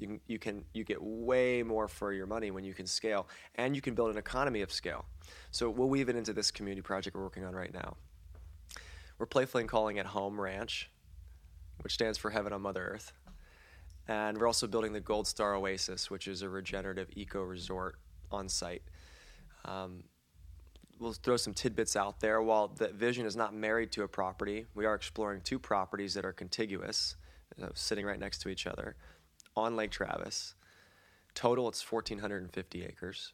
You can, you can you get way more for your money when you can scale, and you can build an economy of scale. So we'll weave it into this community project we're working on right now. We're playfully calling it Home Ranch, which stands for Heaven on Mother Earth. And we're also building the Gold Star Oasis, which is a regenerative eco resort on site. Um, we'll throw some tidbits out there. While the vision is not married to a property, we are exploring two properties that are contiguous, uh, sitting right next to each other on Lake Travis. Total, it's 1,450 acres.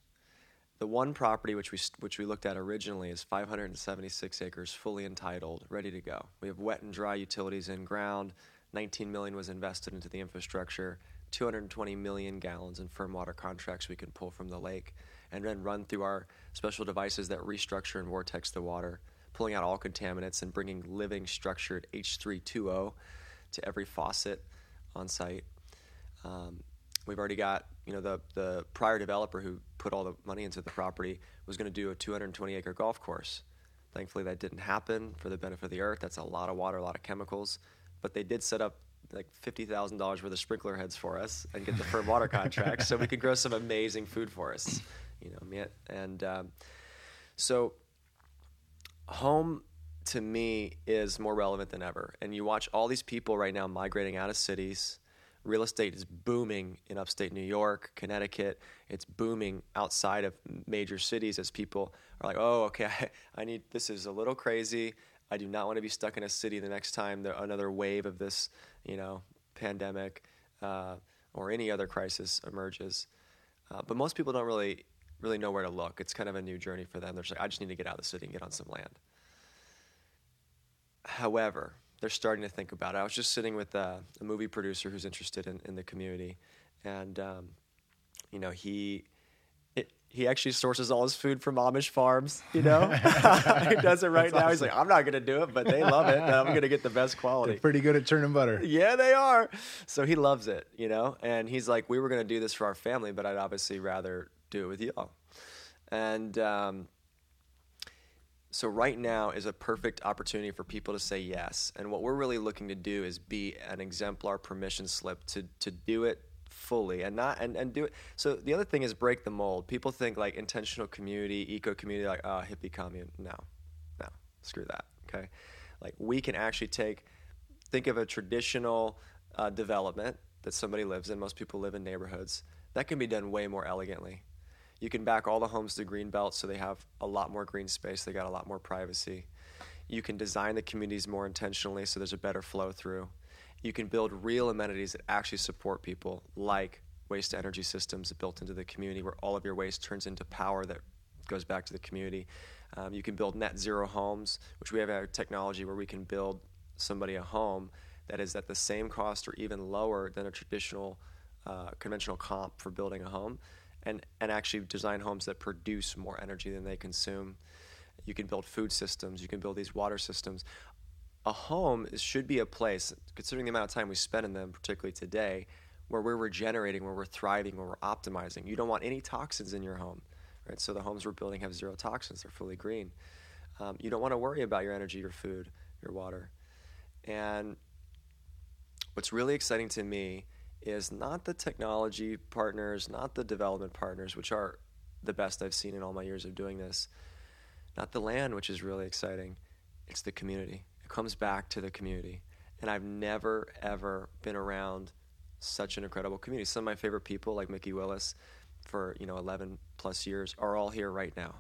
The one property which we which we looked at originally is 576 acres, fully entitled, ready to go. We have wet and dry utilities in ground. 19 million was invested into the infrastructure. 220 million gallons in firm water contracts we can pull from the lake, and then run through our special devices that restructure and vortex the water, pulling out all contaminants and bringing living structured H3O2 to every faucet on site. Um, we've already got you know the the prior developer who put all the money into the property was going to do a 220 acre golf course. Thankfully, that didn't happen for the benefit of the earth. That's a lot of water, a lot of chemicals. But they did set up like fifty thousand dollars worth of sprinkler heads for us and get the firm water contract, so we could grow some amazing food forests. You know, and um, so home to me is more relevant than ever. And you watch all these people right now migrating out of cities real estate is booming in upstate New York, Connecticut. It's booming outside of major cities as people are like, oh, okay, I, need this is a little crazy. I do not want to be stuck in a city the next time there another wave of this, you know, pandemic uh, or any other crisis emerges. Uh, but most people don't really really know where to look. It's kind of a new journey for them. They're just like, I just need to get out of the city and get on some land. However, they're starting to think about it. I was just sitting with a, a movie producer who's interested in, in the community, and um, you know he it, he actually sources all his food from Amish farms. You know, he does it right That's now. Awesome. He's like, I'm not going to do it, but they love it. I'm going to get the best quality. They're pretty good at churning butter. Yeah, they are. So he loves it. You know, and he's like, we were going to do this for our family, but I'd obviously rather do it with you all. And um, so right now is a perfect opportunity for people to say yes. And what we're really looking to do is be an exemplar permission slip to to do it fully and not and, and do it. So the other thing is break the mold. People think like intentional community, eco community, like oh hippie commune. No, no, screw that. Okay, like we can actually take think of a traditional uh, development that somebody lives in. Most people live in neighborhoods. That can be done way more elegantly you can back all the homes to green belt so they have a lot more green space, they got a lot more privacy. You can design the communities more intentionally so there's a better flow through. You can build real amenities that actually support people, like waste energy systems built into the community where all of your waste turns into power that goes back to the community. Um, you can build net zero homes, which we have a technology where we can build somebody a home that is at the same cost or even lower than a traditional uh, conventional comp for building a home and, and actually design homes that produce more energy than they consume. You can build food systems, you can build these water systems. A home is, should be a place, considering the amount of time we spend in them, particularly today, where we're regenerating, where we're thriving, where we're optimizing. You don't want any toxins in your home, right? So the homes we're building have zero toxins; they're fully green. Um, you don't want to worry about your energy, your food, your water, and what's really exciting to me is not the technology partners, not the development partners, which are the best I've seen in all my years of doing this, not the land, which is really exciting. It's the community. It comes back to the community. And I've never, ever been around such an incredible community. Some of my favorite people, like Mikki Willis, for you know 11 plus years, are all here right now.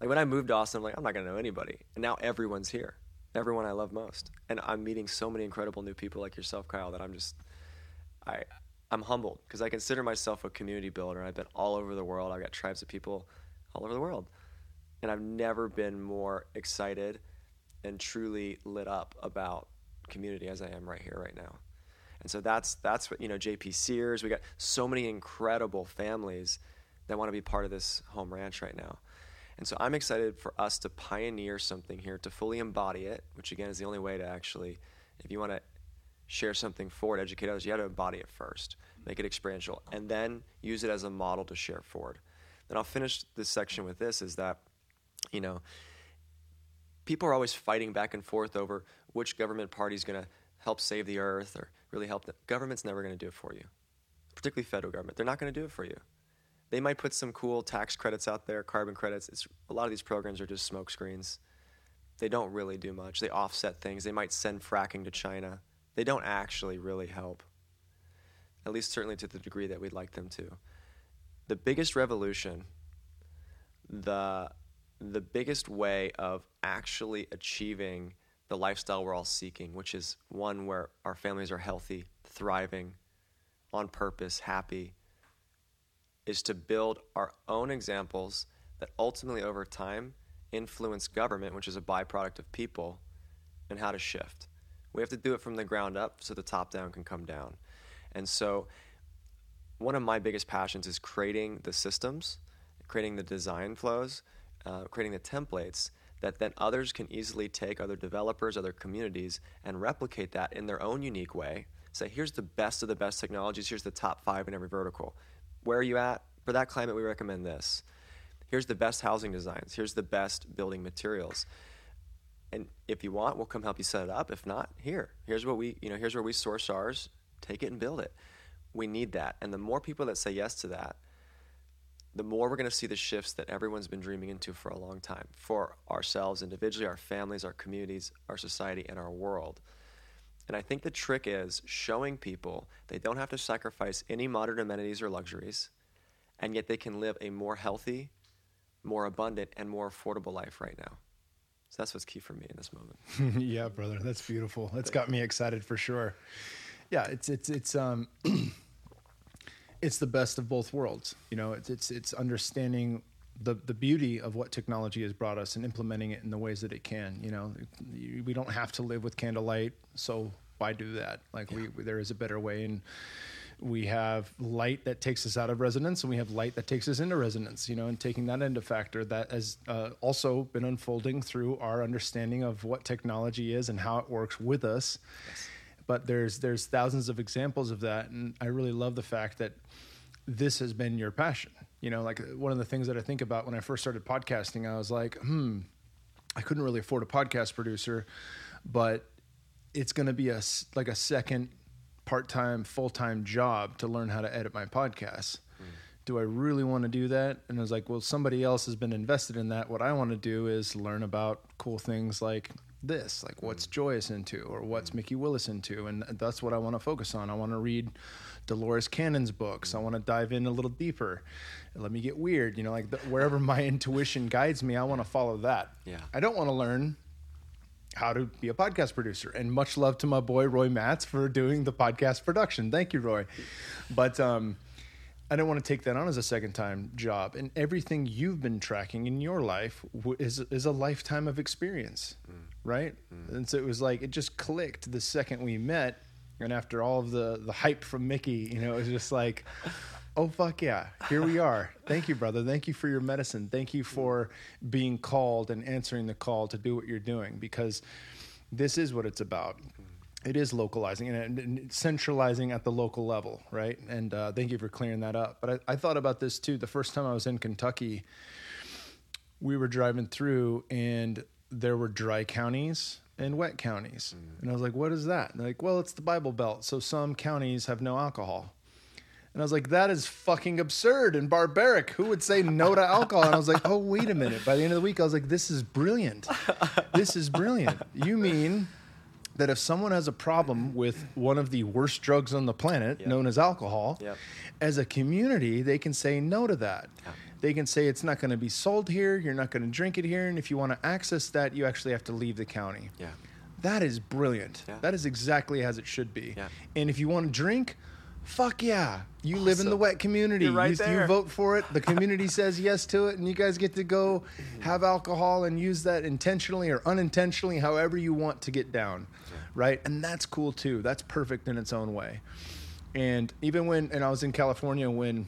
Like when I moved to Austin, I'm like, I'm not gonna know anybody, and now everyone's here. Everyone I love most, and I'm meeting so many incredible new people like yourself, Kyle, that I'm just I I'm humbled because I consider myself a community builder. I've been all over the world. I've got tribes of people all over the world. And I've never been more excited and truly lit up about community as I am right here, right now. And so that's that's what you know. JP Sears, we got so many incredible families that want to be part of this home ranch right now. And so I'm excited for us to pioneer something here, to fully embody it, which again is the only way to actually, if you want to share something forward, educate others, you have to embody it first, make it experiential, and then use it as a model to share forward. Then I'll finish this section with this is that, you know, people are always fighting back and forth over which government party is going to help save the earth or really help the government's never going to do it for you. particularly federal government, they're not going to do it for you. They might put some cool tax credits out there, carbon credits. It's, a lot of these programs are just smoke screens. They don't really do much. They offset things. They might send fracking to China. They don't actually really help, at least certainly to the degree that we'd like them to. The biggest revolution, the, the biggest way of actually achieving the lifestyle we're all seeking, which is one where our families are healthy, thriving, on purpose, happy, is to build our own examples that ultimately over time influence government, which is a byproduct of people, and how to shift. We have to do it from the ground up so the top down can come down. And so, one of my biggest passions is creating the systems, creating the design flows, uh, creating the templates that then others can easily take, other developers, other communities, and replicate that in their own unique way. Say, here's the best of the best technologies, here's the top five in every vertical. Where are you at? For that climate, we recommend this. Here's the best housing designs, here's the best building materials. And if you want, we'll come help you set it up. If not, here. Here's what we, you know, here's where we source ours. Take it and build it. We need that. And the more people that say yes to that, the more we're going to see the shifts that everyone's been dreaming into for a long time for ourselves individually, our families, our communities, our society, and our world. And I think the trick is showing people they don't have to sacrifice any modern amenities or luxuries, and yet they can live a more healthy, more abundant, and more affordable life right now. So that's what's key for me in this moment. yeah, brother, that's beautiful. That's got me excited for sure. Yeah, it's it's it's um it's the best of both worlds. You know, it's it's it's understanding the the beauty of what technology has brought us and implementing it in the ways that it can. You know, we don't have to live with candlelight, so why do that? Like yeah. we, there is a better way, and we have light that takes us out of resonance, and we have light that takes us into resonance. You know, and taking that into factor that has uh, also been unfolding through our understanding of what technology is and how it works with us. Yes but there's there's thousands of examples of that and i really love the fact that this has been your passion you know like one of the things that i think about when i first started podcasting i was like hmm i couldn't really afford a podcast producer but it's going to be a like a second part-time full-time job to learn how to edit my podcasts mm. do i really want to do that? And i was like well somebody else has been invested in that. What i want to do is learn about cool things like this like what's mm. joyous into or what's mm. mikki willis into. And that's what i want to focus on. I want to read dolores cannon's books. I want to dive in a little deeper. Let me get weird. You know like the, wherever my intuition guides me i want to follow that. Yeah. I don't want to learn how to be a podcast producer and much love to my boy roy matz for doing the podcast production thank you roy but um I don't want to take that on as a second time job. And everything you've been tracking in your life is is a lifetime of experience, mm. right? Mm. And so it was like it just clicked the second we met, and after all of the the hype from Mikki, you know, it was just like, oh fuck yeah, here we are. Thank you, brother. Thank you for your medicine. Thank you for being called and answering the call to do what you're doing because this is what it's about. It is localizing and, centralizing at the local level, right? And uh, thank you for clearing that up. But I, I, thought about this too. The first time I was in Kentucky, we were driving through and there were dry counties and wet counties. Mm. And I was like, what is that? Like, well, it's the Bible Belt. So some counties have no alcohol. And I was like, that is fucking absurd and barbaric. Who would say no to alcohol? And I was like, oh, wait a minute. By the end of the week, I was like, this is brilliant. This is brilliant. You mean that if someone has a problem with one of the worst drugs on the planet, yep. known as alcohol, yep. as a community, they can say no to that. Yep. They can say it's not going to be sold here, you're not going to drink it here, and if you want to access that, you actually have to leave the county. Yeah. That is brilliant. Yeah. That is exactly as it should be. Yeah. And if you want to drink, fuck yeah. You awesome. live in the wet community. Right you, there. you vote for it. The community says yes to it, and you guys get to go have alcohol and use that intentionally or unintentionally, however you want to get down right? And that's cool too. That's perfect in its own way. And even when, and I was in California when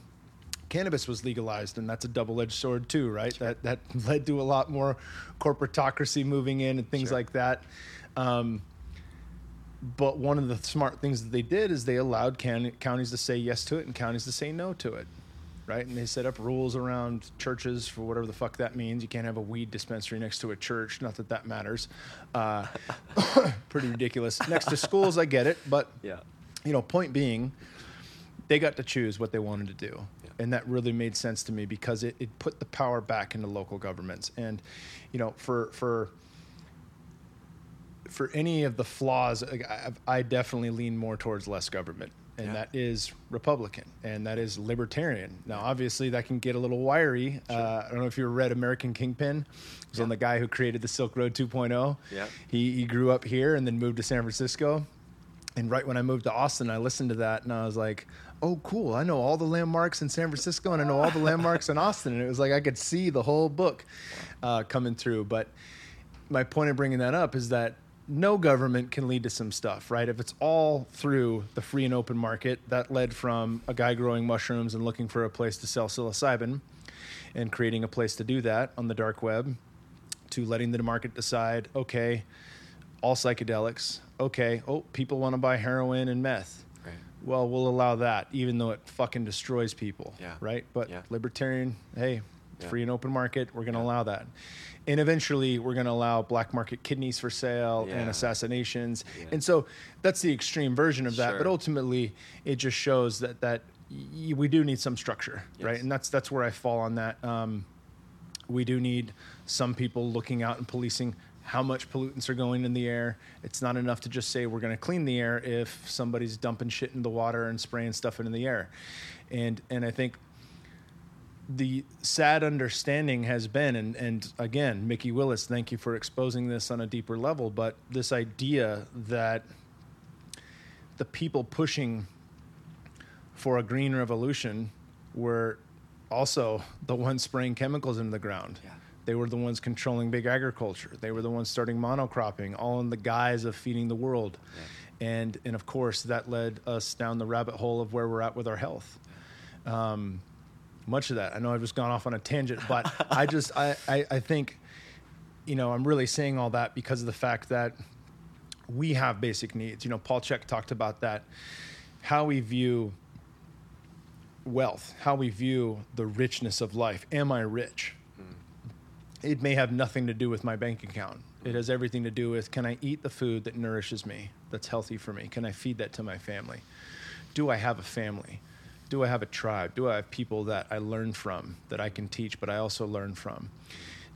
cannabis was legalized, and that's a double-edged sword too, right? Sure. That that led to a lot more corporatocracy moving in and things sure. like that. Um, but one of the smart things that they did is they allowed can- counties to say yes to it and counties to say no to it right? And they set up rules around churches for whatever the fuck that means. You can't have a weed dispensary next to a church. Not that that matters. Uh, pretty ridiculous. Next to schools, I get it, but yeah, you know, point being, they got to choose what they wanted to do. Yeah. And that really made sense to me because it, it put the power back into local governments. And, you know, for, for, for any of the flaws, I, I definitely lean more towards less government, and Yeah. that is Republican, and that is libertarian. Now, obviously, that can get a little wiry. Uh, I don't know if you ever read American Kingpin. It was on the guy who created the Silk Road 2.0. Yeah. He he grew up here and then moved to San Francisco. And right when I moved to Austin, I listened to that and I was like, "Oh, cool! I know all the landmarks in San Francisco and I know all the landmarks in Austin." And it was like I could see the whole book uh, coming through. But my point of bringing that up is that no government can lead to some stuff, right? If it's all through the free and open market, that led from a guy growing mushrooms and looking for a place to sell psilocybin and creating a place to do that on the dark web to letting the market decide, okay, all psychedelics, okay, oh, people want to buy heroin and meth. Right. Well, we'll allow that, even though it fucking destroys people. Yeah. Right? But Yeah. libertarian, hey, Yeah. free and open market, we're going to Yeah. allow that. And eventually, we're going to allow black market kidneys for sale and assassinations. Yeah. And so that's the extreme version of that. But ultimately, it just shows that that y- we do need some structure, right? And that's that's where I fall on that. Um, we do need some people looking out and policing how much pollutants are going in the air. It's not enough to just say we're going to clean the air if somebody's dumping shit in the water and spraying stuff into the air. And and I think the sad understanding has been and and again, Mikki Willis, thank you for exposing this on a deeper level, but this idea that the people pushing for a green revolution were also the ones spraying chemicals into the ground. Yeah. They were the ones controlling big agriculture. They were the ones starting monocropping, all in the guise of feeding the world. And and of course that led us down the rabbit hole of where we're at with our health. Um, much of that. I know I've just gone off on a tangent, but I just I, I, I think, you know, I'm really saying all that because of the fact that we have basic needs. You know, Paul Chek talked about that, how we view wealth, how we view the richness of life. Am I rich? Hmm. It may have nothing to do with my bank account. It has everything to do with can I eat the food that nourishes me, that's healthy for me? Can I feed that to my family? Do I have a family? Do I have a tribe? Do I have people that I learn from, that I can teach, but I also learn from?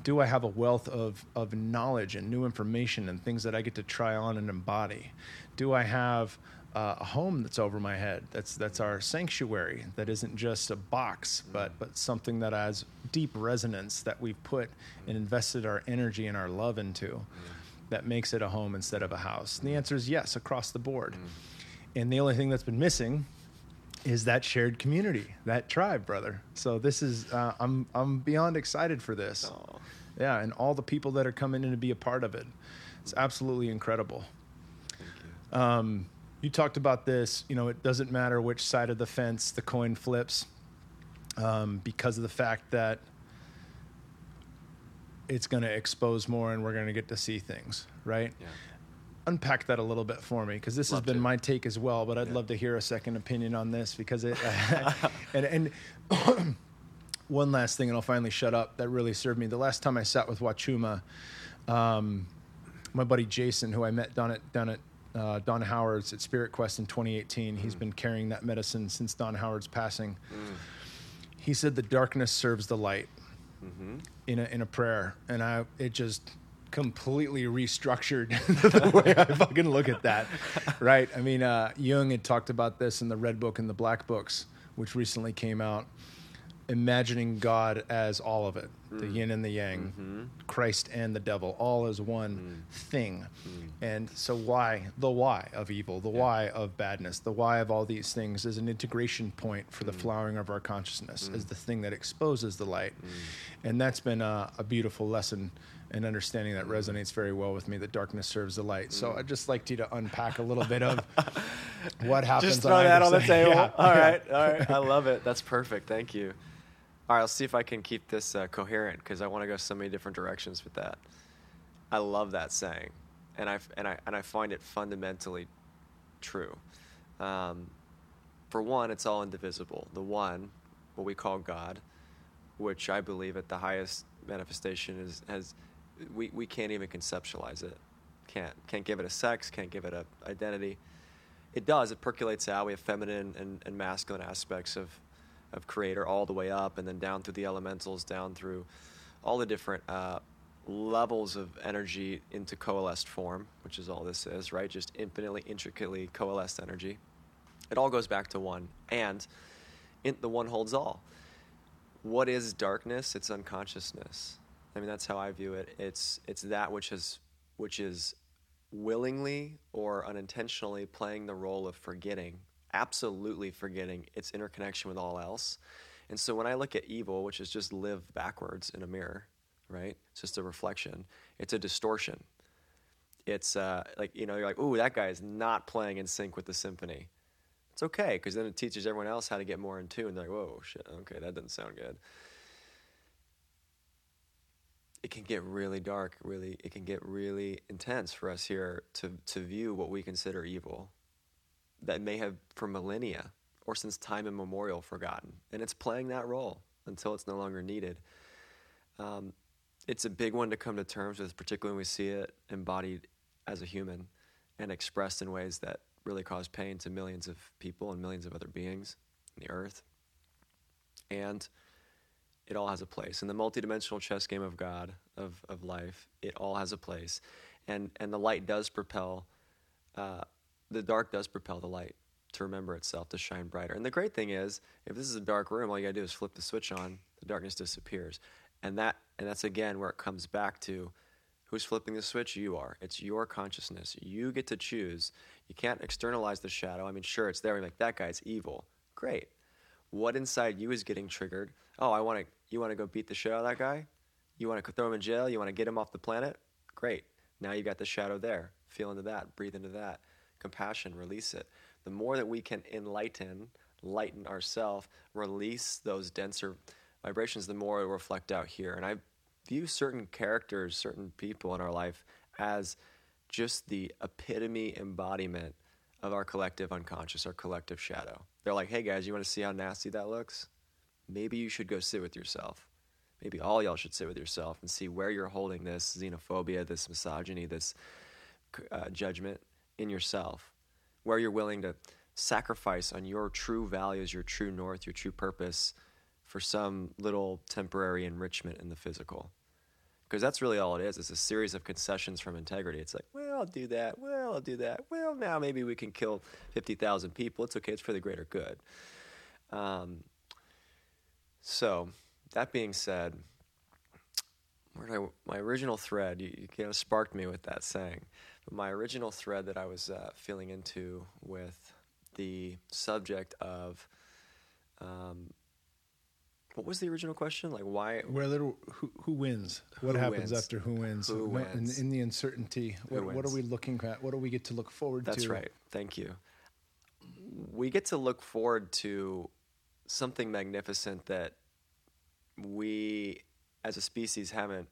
Do I have a wealth of, of knowledge and new information and things that I get to try on and embody? Do I have uh, a home that's over my head? That's that's our sanctuary. That isn't just a box, but but something that has deep resonance that we've put and invested our energy and our love into. That makes it a home instead of a house. And the answer is yes across the board. And the only thing that's been missing is that shared community, that tribe, brother. So this is uh, I'm I'm beyond excited for this. Aw. Yeah, and all the people that are coming in to be a part of it. It's absolutely incredible. Thank you. Um, you talked about this. You know, it doesn't matter which side of the fence the coin flips, um, because of the fact that it's going to expose more, and we're going to get to see things, right? Yeah. Unpack that a little bit for me, because this Love has been to. my take as well. But I'd Yeah. love to hear a second opinion on this because it. and and one last thing, and I'll finally shut up. That really served me. The last time I sat with Wachuma, um, my buddy Jason, who I met down at down at uh, Don Howard's at Spirit Quest in 2018. He's been carrying that medicine since Don Howard's passing. He said the darkness serves the light Mm-hmm. in a in a prayer, and I it just completely restructured the way I fucking look at that. Right? I mean, uh, Jung had talked about this in the Red Book and the Black Books, which recently came out. Imagining God as all of it, the mm. yin and the yang, mm-hmm. Christ and the devil, all as one mm. thing. Mm. And so, why the why of evil, the why of badness, the why of all these things is an integration point for the flowering of our consciousness, is the thing that exposes the light. And that's been a, a beautiful lesson and understanding that resonates very well with me that darkness serves the light. So, I'd just like you to unpack a little bit of what happens. Just throw on that on the table. Yeah. All right, all right. I love it. That's perfect. Thank you. All right, I'll see if I can keep this uh, coherent because I want to go so many different directions with that. I love that saying, and I and I and I find it fundamentally true. Um, for one, it's all indivisible. The one, what we call God, which I believe at the highest manifestation is has we, we can't even conceptualize it. Can't can't give it a sex, can't give it a identity. it does. It percolates out. We have feminine and, and masculine aspects of of creator all the way up, and then down through the elementals, down through all the different uh, levels of energy into coalesced form, which is all this is, right? Just infinitely, intricately coalesced energy. It all goes back to one, and in, the one holds all. What is darkness? It's unconsciousness. I mean, that's how I view it. It's it's that which is which is willingly or unintentionally playing the role of forgetting, absolutely forgetting its interconnection with all else. And so when I look at evil, which is just live backwards in a mirror, right? It's just a reflection. It's a distortion. It's uh, like, you know, you're like, ooh, that guy is not playing in sync with the symphony. It's okay, because then it teaches everyone else how to get more in tune. They're like, whoa, shit, okay, that doesn't sound good. It can get really dark, really, it can get really intense for us here to, to view what we consider evil that may have for millennia or since time immemorial forgotten. And it's playing that role until it's no longer needed. Um, it's a big one to come to terms with, particularly when we see it embodied as a human and expressed in ways that really cause pain to millions of people and millions of other beings in the earth. And it all has a place. In the multidimensional chess game of God, of, of life, it all has a place. And, and the light does propel, uh, the dark does propel the light to remember itself, to shine brighter. And the great thing is, if this is a dark room, all you gotta do is flip the switch on, the darkness disappears. And that and that's again where it comes back to who's flipping the switch? You are. It's your consciousness. You get to choose. You can't externalize the shadow. I mean, sure, it's there. You're like, that guy's evil. Great. What inside you is getting triggered? Oh, I want to. You want to go beat the shit out of that guy? You want to throw him in jail? You want to get him off the planet? Great. Now you got the shadow there. Feel into that. Breathe into that. Compassion. Release it. The more that we can enlighten, lighten ourselves, release those denser vibrations, the more it will reflect out here. And I view certain characters, certain people in our life as just the epitome embodiment of our collective unconscious, our collective shadow. They're like, hey guys, you want to see how nasty that looks? Maybe you should go sit with yourself. Maybe all y'all should sit with yourself and see where you're holding this xenophobia, this misogyny, this uh, judgment in yourself, where you're willing to sacrifice on your true values, your true north, your true purpose for some little temporary enrichment in the physical. Because that's really all it is. It's a series of concessions from integrity. It's like, well, I'll do that. Well, I'll do that. Well, now maybe we can kill 50,000 people. It's okay. It's for the greater good. Um, so, that being said, I, my original thread, you, you, kind of sparked me with that saying. But my original thread that I was uh, feeling into with the subject of um, what was the original question? Like why? Where Whether who, who wins? What Who happens wins? after who wins? Who No, in- wins? In, the uncertainty, what, what are we looking at? What do we get to look forward That's to? right. Thank you. We get to look forward to something magnificent that we as a species haven't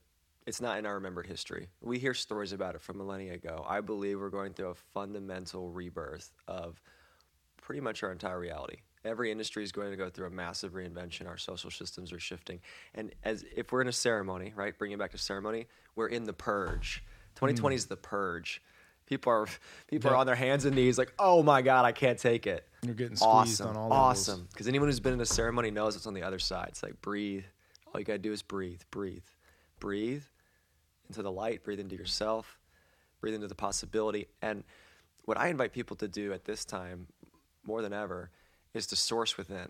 it's not in our remembered history. We hear stories about it from millennia ago. I believe we're going through a fundamental rebirth of pretty much our entire reality. Every industry is going to go through a massive reinvention. Our social systems are shifting, and as if we're in a ceremony, right? Bringing it back to ceremony, we're in the purge. 2020 hmm. is the purge. People are people are on their hands and knees, like, oh my god, I can't take it. You're getting squeezed awesome, on all awesome. Because anyone who's been in a ceremony knows what's on the other side. It's like breathe. All you gotta do is breathe, breathe, breathe into the light, breathe into yourself, breathe into the possibility. And what I invite people to do at this time, more than ever, is to source within.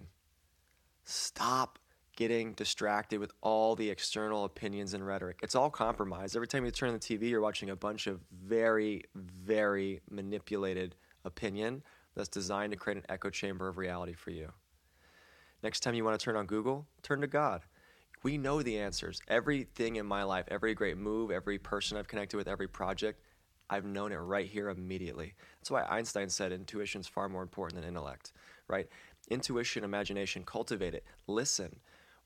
Stop getting distracted with all the external opinions and rhetoric. It's all compromise. Every time you turn on the TV, you're watching a bunch of very, very manipulated opinion that's designed to create an echo chamber of reality for you. Next time you want to turn on Google, turn to God. We know the answers. Everything in my life, every great move, every person I've connected with, every project, I've known it right here immediately. That's why Einstein said intuition is far more important than intellect, right? Intuition, imagination, cultivate it. Listen.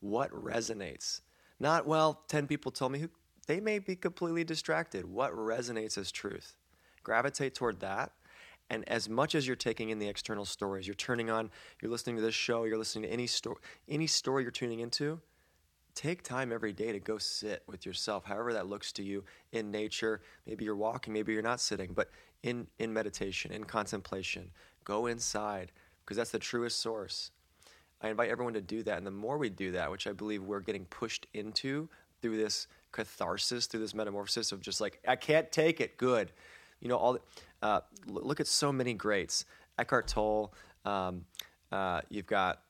What resonates? Not, well, 10 people told me who they may be completely distracted. What resonates as truth? Gravitate toward that. And as much as you're taking in the external stories, you're turning on, you're listening to this show, you're listening to any story, any story you're tuning into, take time every day to go sit with yourself however that looks to you in nature maybe you're walking maybe you're not sitting but in in meditation in contemplation Go inside because that's the truest source. I invite everyone to do that. And the more we do that, which I believe we're getting pushed into through this catharsis, through this metamorphosis of just like, I can't take it, good. You know, all the, uh, look at so many greats. Eckhart Tolle, um, uh, you've got,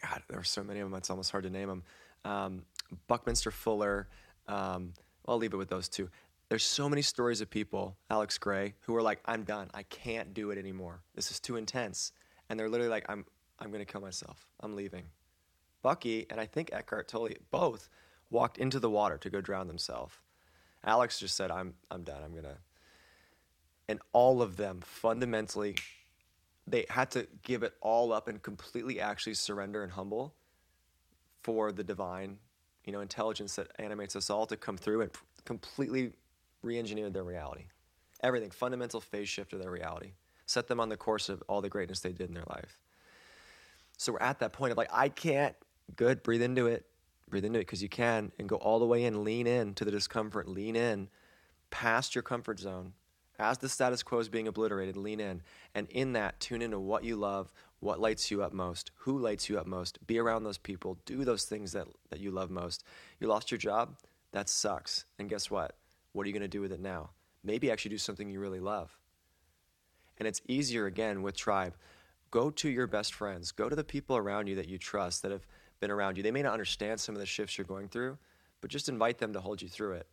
God, there are so many of them, it's almost hard to name them. Um, Buckminster Fuller, um, I'll leave it with those two. There's so many stories of people, Alex Grey, who are like, I'm done. I can't do it anymore. This is too intense. And they're literally like, I'm, I'm going to kill myself. I'm leaving. Bucky and I think Eckhart Tolle both walked into the water to go drown themselves. Alex just said, I'm, I'm done. I'm going to. And all of them fundamentally, they had to give it all up and completely actually surrender and humble for the divine, you know, intelligence that animates us all to come through and completely re-engineered their reality. Everything, fundamental phase shift of their reality, set them on the course of all the greatness they did in their life. So we're at that point of like, I can't. Good, breathe into it, breathe into it because you can, and go all the way in, lean in to the discomfort, lean in, past your comfort zone. As the status quo is being obliterated, lean in, and in that, tune into what you love, what lights you up most, who lights you up most. Be around those people, do those things that that you love most. You lost your job, that sucks, and guess what? What are you going to do with it now? Maybe actually do something you really love. And it's easier again with tribe. Go to your best friends. Go to the people around you that you trust that have been around you. They may not understand some of the shifts you're going through, but just invite them to hold you through it.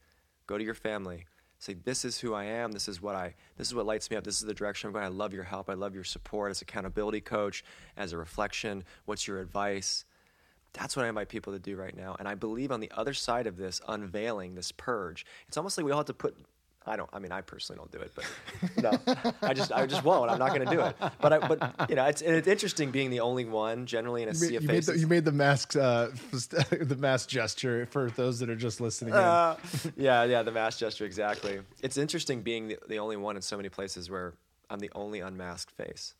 Go to your family. Say, this is who I am. This is what I. This is what lights me up. This is the direction I'm going. I love your help. I love your support as accountability coach, as a reflection. What's your advice? That's what I invite people to do right now. And I believe on the other side of this unveiling, this purge, it's almost like we all have to put I don't. I mean, I personally don't do it, but no, I just, I just won't. I'm not going to do it. But, I, but you know, it's, it's interesting being the only one generally in a sea of you faces. Made the, you made the mask, uh, the mask gesture for those that are just listening. Uh, yeah, yeah, the mask gesture exactly. It's interesting being the, the only one in so many places where I'm the only unmasked face.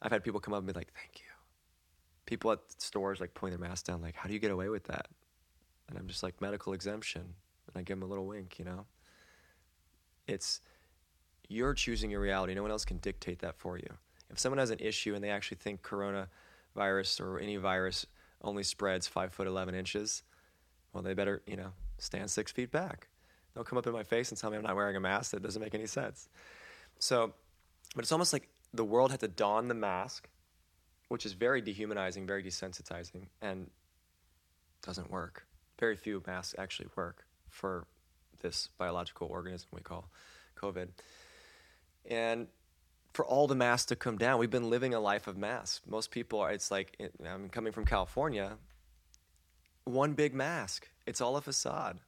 I've had people come up and be like, "Thank you." People at stores like pulling their mask down, like, "How do you get away with that?" And I'm just like, "Medical exemption," and I give them a little wink, you know. It's you're choosing your reality. No one else can dictate that for you. If someone has an issue and they actually think coronavirus or any virus only spreads five foot eleven inches, well, they better you know stand six feet back. Don't come up in my face and tell me I'm not wearing a mask. That doesn't make any sense. So, but it's almost like the world had to don the mask, which is very dehumanizing, very desensitizing, and doesn't work. Very few masks actually work for this biological organism we call COVID. And for all the masks to come down, we've been living a life of masks. Most people, are, it's like, I'm coming from California, one big mask. It's all a facade.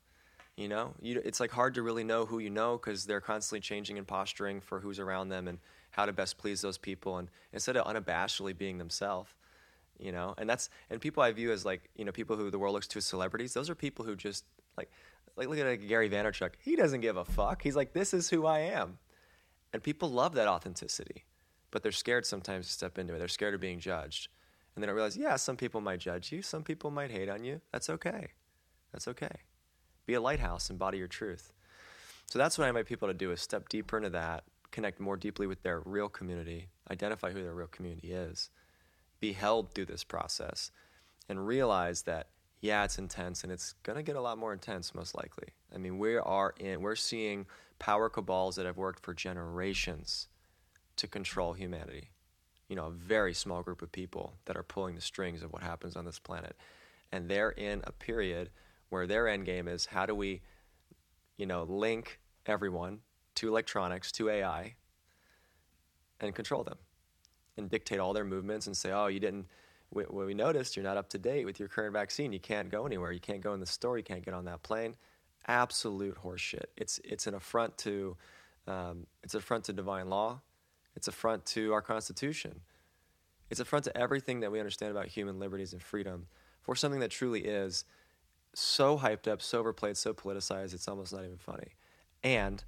You know, you, it's like hard to really know who you know because they're constantly changing and posturing for who's around them and how to best please those people. And instead of unabashedly being themselves, you know, and that's and people I view as like you know people who the world looks to as celebrities. Those are people who just like like look at like Gary Vaynerchuk. He doesn't give a fuck. He's like, this is who I am, and people love that authenticity, but they're scared sometimes to step into it. They're scared of being judged, and then I realize, yeah, some people might judge you. Some people might hate on you. That's okay. That's okay. Be a lighthouse, and embody your truth. So that's what I invite people to do: is step deeper into that, connect more deeply with their real community, identify who their real community is, be held through this process, and realize that yeah, it's intense and it's going to get a lot more intense most likely. I mean, we are in we're seeing power cabals that have worked for generations to control humanity. You know, a very small group of people that are pulling the strings of what happens on this planet. And they're in a period where their end game is how do we you know, link everyone to electronics, to AI and control them and dictate all their movements and say, "Oh, you didn't we, we noticed you're not up to date with your current vaccine. You can't go anywhere. You can't go in the store. You can't get on that plane. Absolute horseshit. It's it's an affront to um, it's an affront to divine law. It's an affront to our Constitution. It's an affront to everything that we understand about human liberties and freedom for something that truly is so hyped up, so overplayed, so politicized. It's almost not even funny. And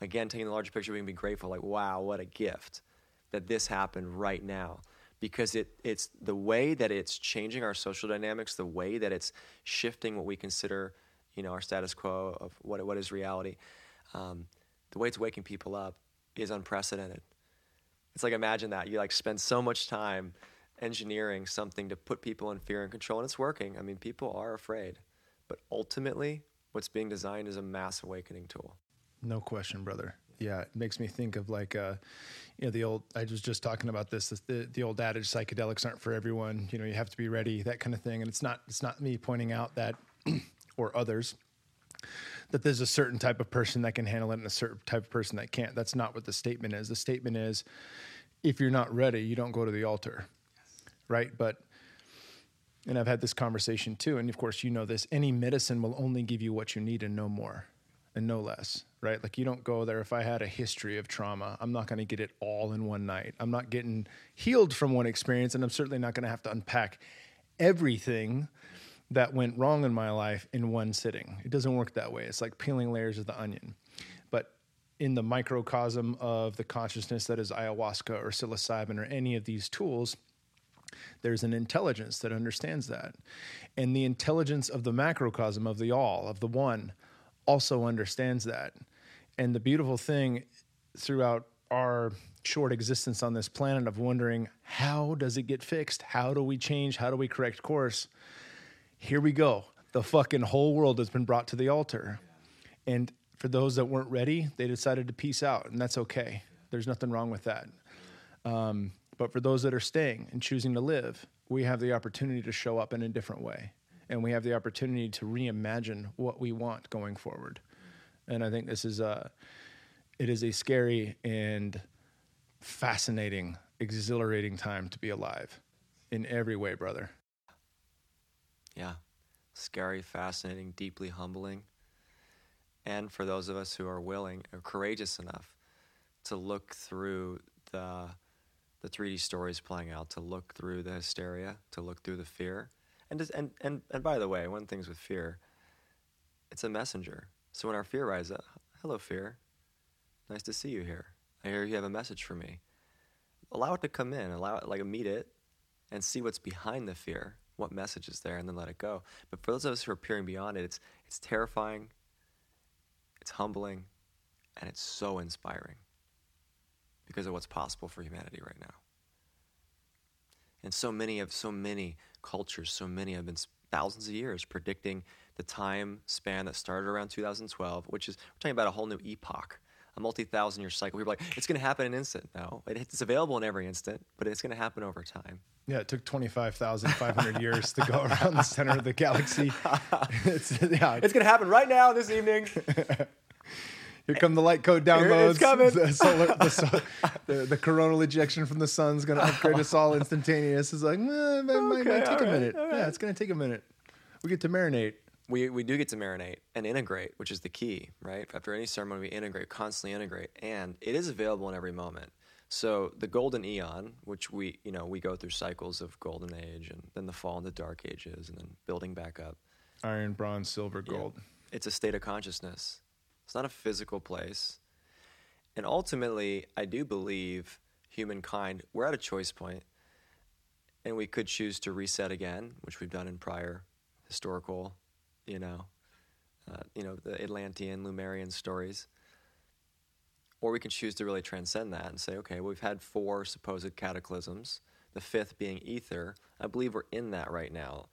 again, taking the larger picture, we can be grateful. Like, wow, what a gift that this happened right now because it, it's the way that it's changing our social dynamics, the way that it's shifting what we consider, you know, our status quo of what, what is reality, um, the way it's waking people up is unprecedented. It's like imagine that you like spend so much time engineering something to put people in fear and control, and it's working. I mean, people are afraid, but ultimately, what's being designed is a mass awakening tool. No question, brother. Yeah, it makes me think of like, uh, you know, the old. I was just talking about this. The the old adage, psychedelics aren't for everyone. You know, you have to be ready, that kind of thing. And it's not. It's not me pointing out that, or others, that there's a certain type of person that can handle it and a certain type of person that can't. That's not what the statement is. The statement is, if you're not ready, you don't go to the altar, right? But and I've had this conversation too, and of course you know this. Any medicine will only give you what you need and no more, and no less right? Like you don't go there. If I had a history of trauma, I'm not going to get it all in one night. I'm not getting healed from one experience, and I'm certainly not going to have to unpack everything that went wrong in my life in one sitting. It doesn't work that way. It's like peeling layers of the onion. But in the microcosm of the consciousness that is ayahuasca or psilocybin or any of these tools, there's an intelligence that understands that. And the intelligence of the macrocosm of the all, of the one, also understands that. And the beautiful thing throughout our short existence on this planet of wondering how does it get fixed? How do we change? How do we correct course? Here we go. The fucking whole world has been brought to the altar. And for those that weren't ready, they decided to peace out, and that's okay. There's nothing wrong with that. Um, but for those that are staying and choosing to live, we have the opportunity to show up in a different way and we have the opportunity to reimagine what we want going forward. And I think this is a, it is a scary and fascinating, exhilarating time to be alive in every way, brother. Yeah. Scary, fascinating, deeply humbling. And for those of us who are willing or courageous enough to look through the the 3D stories playing out, to look through the hysteria, to look through the fear, and, just, and, and, and by the way, one things with fear, it's a messenger. So when our fear rises up, hello, fear. Nice to see you here. I hear you have a message for me. Allow it to come in, allow it, like, meet it and see what's behind the fear, what message is there, and then let it go. But for those of us who are peering beyond it, it's, it's terrifying, it's humbling, and it's so inspiring because of what's possible for humanity right now. And so many of so many cultures, so many have been thousands of years predicting the time span that started around 2012, which is we're talking about a whole new epoch, a multi-thousand year cycle. We're like, it's going to happen in an instant. No, it's available in every instant, but it's going to happen over time. Yeah, it took 25,500 years to go around the center of the galaxy. it's, yeah. it's going to happen right now this evening. Here come the light code downloads. It's coming. The, solar, the, the, the, coronal ejection from the sun's going to upgrade us all instantaneous. It's like, eh, it might, okay, might take a minute. Right. Yeah, it's going to take a minute. We get to marinate. We, we do get to marinate and integrate, which is the key, right? After any ceremony, we integrate, constantly integrate, and it is available in every moment. So the golden eon, which we you know we go through cycles of golden age and then the fall into dark ages and then building back up. Iron, bronze, silver, gold. Yeah. It's a state of consciousness it's not a physical place. And ultimately, I do believe humankind, we're at a choice point, and we could choose to reset again, which we've done in prior historical, you know, uh, you know, the Atlantean, Lemurian stories. Or we can choose to really transcend that and say, okay, we've had four supposed cataclysms, the fifth being ether. I believe we're in that right now.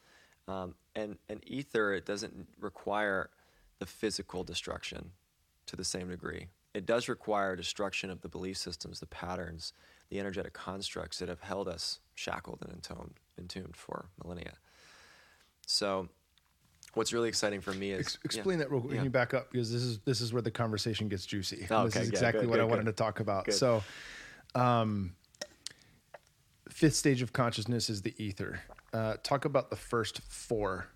Um, and, and ether, it doesn't require the physical destruction to the same degree. It does require destruction of the belief systems, the patterns, the energetic constructs that have held us shackled and entombed, entombed for millennia. So, what's really exciting for me is Ex- explain yeah, that real quick. Yeah. Can you back up because this is this is where the conversation gets juicy. Oh, this okay, is exactly good, what good, I good. wanted to talk about. So, um, fifth stage of consciousness is the ether. Uh, talk about the first four,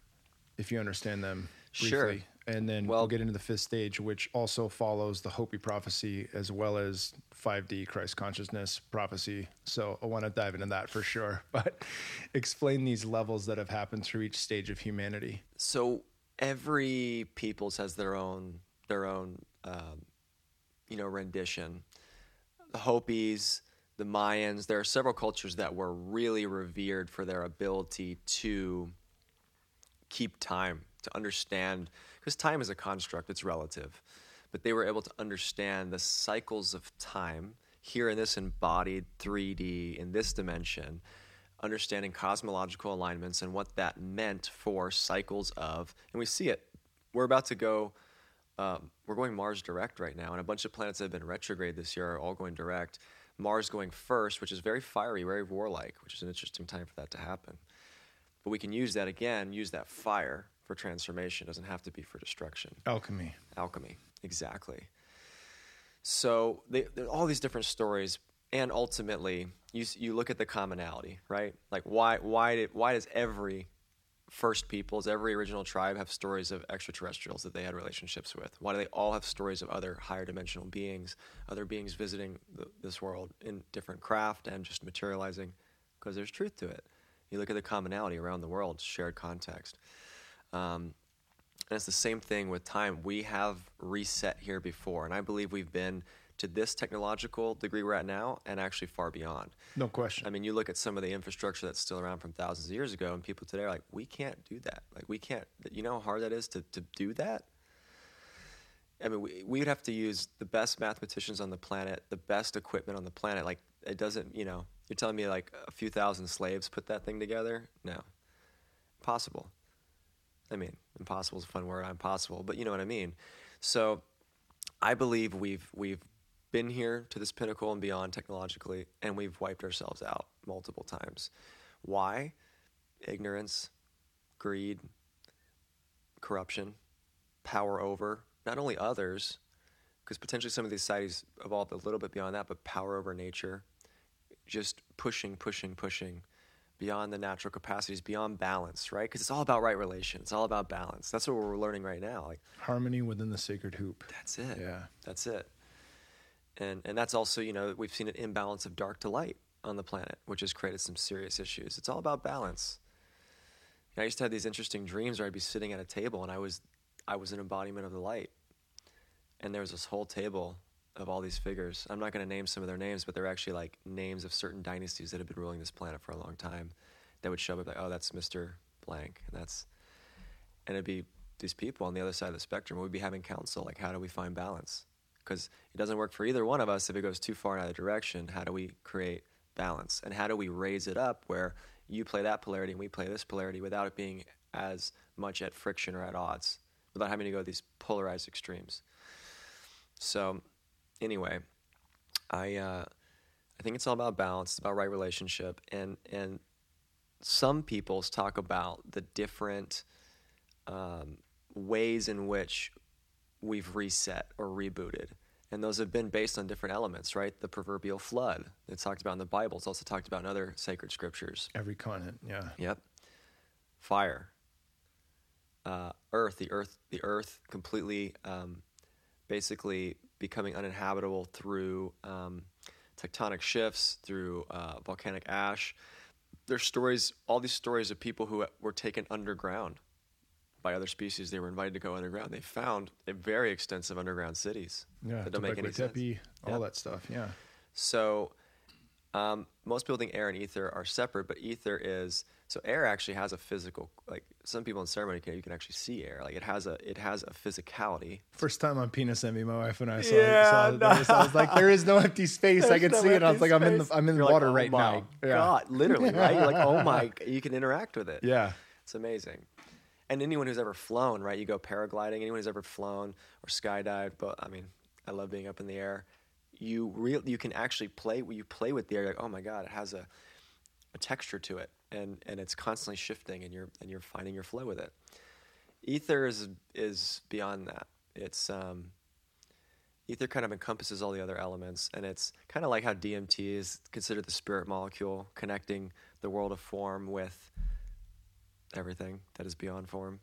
if you understand them briefly. Sure and then well, we'll get into the fifth stage, which also follows the Hopi prophecy as well as 5D Christ consciousness prophecy. So I want to dive into that for sure. But explain these levels that have happened through each stage of humanity. So every peoples has their own their own um, you know rendition. The Hopis, the Mayans. There are several cultures that were really revered for their ability to keep time, to understand because time is a construct, it's relative. But they were able to understand the cycles of time here in this embodied 3D in this dimension, understanding cosmological alignments and what that meant for cycles of, and we see it. We're about to go. Um, we're going Mars direct right now, and a bunch of planets that have been retrograde this year are all going direct. Mars going first, which is very fiery, very warlike, which is an interesting time for that to happen. But we can use that again, use that fire for transformation. It doesn't have to be for destruction. Alchemy. Alchemy, exactly. So they, all these different stories, and ultimately, you you look at the commonality, right? Like why why did why does every first peoples, every original tribe have stories of extraterrestrials that they had relationships with? Why do they all have stories of other higher dimensional beings, other beings visiting the, this world in different craft and just materializing? Because there's truth to it. You look at the commonality around the world, shared context. Um, and it's the same thing with time. We have reset here before, and I believe we've been to this technological degree we're at now and actually far beyond. No question. I mean, you look at some of the infrastructure that's still around from thousands of years ago, and people today are like, we can't do that. Like, we can't, you know how hard that is to, to do that? I mean, we, we'd have to use the best mathematicians on the planet, the best equipment on the planet. Like, it doesn't, you know, you're telling me like a few thousand slaves put that thing together? No. Possible. I mean, impossible is a fun word, impossible, but you know what I mean. So I believe we've, we've been here to this pinnacle and beyond technologically, and we've wiped ourselves out multiple times. Why? Ignorance, greed, corruption, power over not only others, because potentially some of these societies evolved a little bit beyond that, but power over nature, just pushing, pushing, pushing beyond the natural capacities, beyond balance, right? Because it's all about right relations. It's all about balance. That's what we're learning right now. Like harmony within the sacred hoop. That's it. Yeah. That's it and and that's also you know we've seen an imbalance of dark to light on the planet, which has created some serious issues. It's all about balance. I used to have these interesting dreams where I'd be sitting at a table and I was I was an embodiment of the light, and there was this whole table of all these figures. I'm not going to name some of their names, but they're actually like names of certain dynasties that have been ruling this planet for a long time. That would show up like, oh, that's Mister Blank, and that's, and it'd be these people on the other side of the spectrum. We'd be having counsel, like, how do we find balance? because it doesn't work for either one of us if it goes too far in either direction. How do we create balance? And how do we raise it up where you play that polarity and we play this polarity without it being as much at friction or at odds, without having to go to these polarized extremes? So, anyway, I uh, I think it's all about balance, it's about right relationship, and and some peoples talk about the different um, ways in which we've reset or rebooted. And those have been based on different elements, right? The proverbial flood that's talked about in the Bible. It's also talked about in other sacred scriptures. Every continent, yeah. Yep. Fire. Uh, earth, the earth, the earth completely, um, basically becoming uninhabitable through um, tectonic shifts, through uh, volcanic ash. There's stories, all these stories of people who were taken underground by other species. They were invited to go underground. They found very extensive underground cities yeah, that don't make any sense. all that stuff. Yeah. So um, most people think air and ether are separate, but ether is so air actually has a physical like some people in ceremony can you can actually see air like it has a it has a physicality. First time on penis envy, my wife and I saw, yeah, saw no. this. I was like, there is no empty space. I can no see it. I was like, I'm in the I'm in the water like, oh right now. God, yeah. literally, right? You're like, oh my, you can interact with it. Yeah, it's amazing and anyone who's ever flown, right? You go paragliding. Anyone who's ever flown or skydived, but I mean, I love being up in the air. You real you can actually play. You play with the air. Like, oh my god, it has a a texture to it, and and it's constantly shifting, and you're and you're finding your flow with it. Ether is is beyond that. It's um, ether kind of encompasses all the other elements, and it's kind of like how DMT is considered the spirit molecule, connecting the world of form with everything that is beyond form.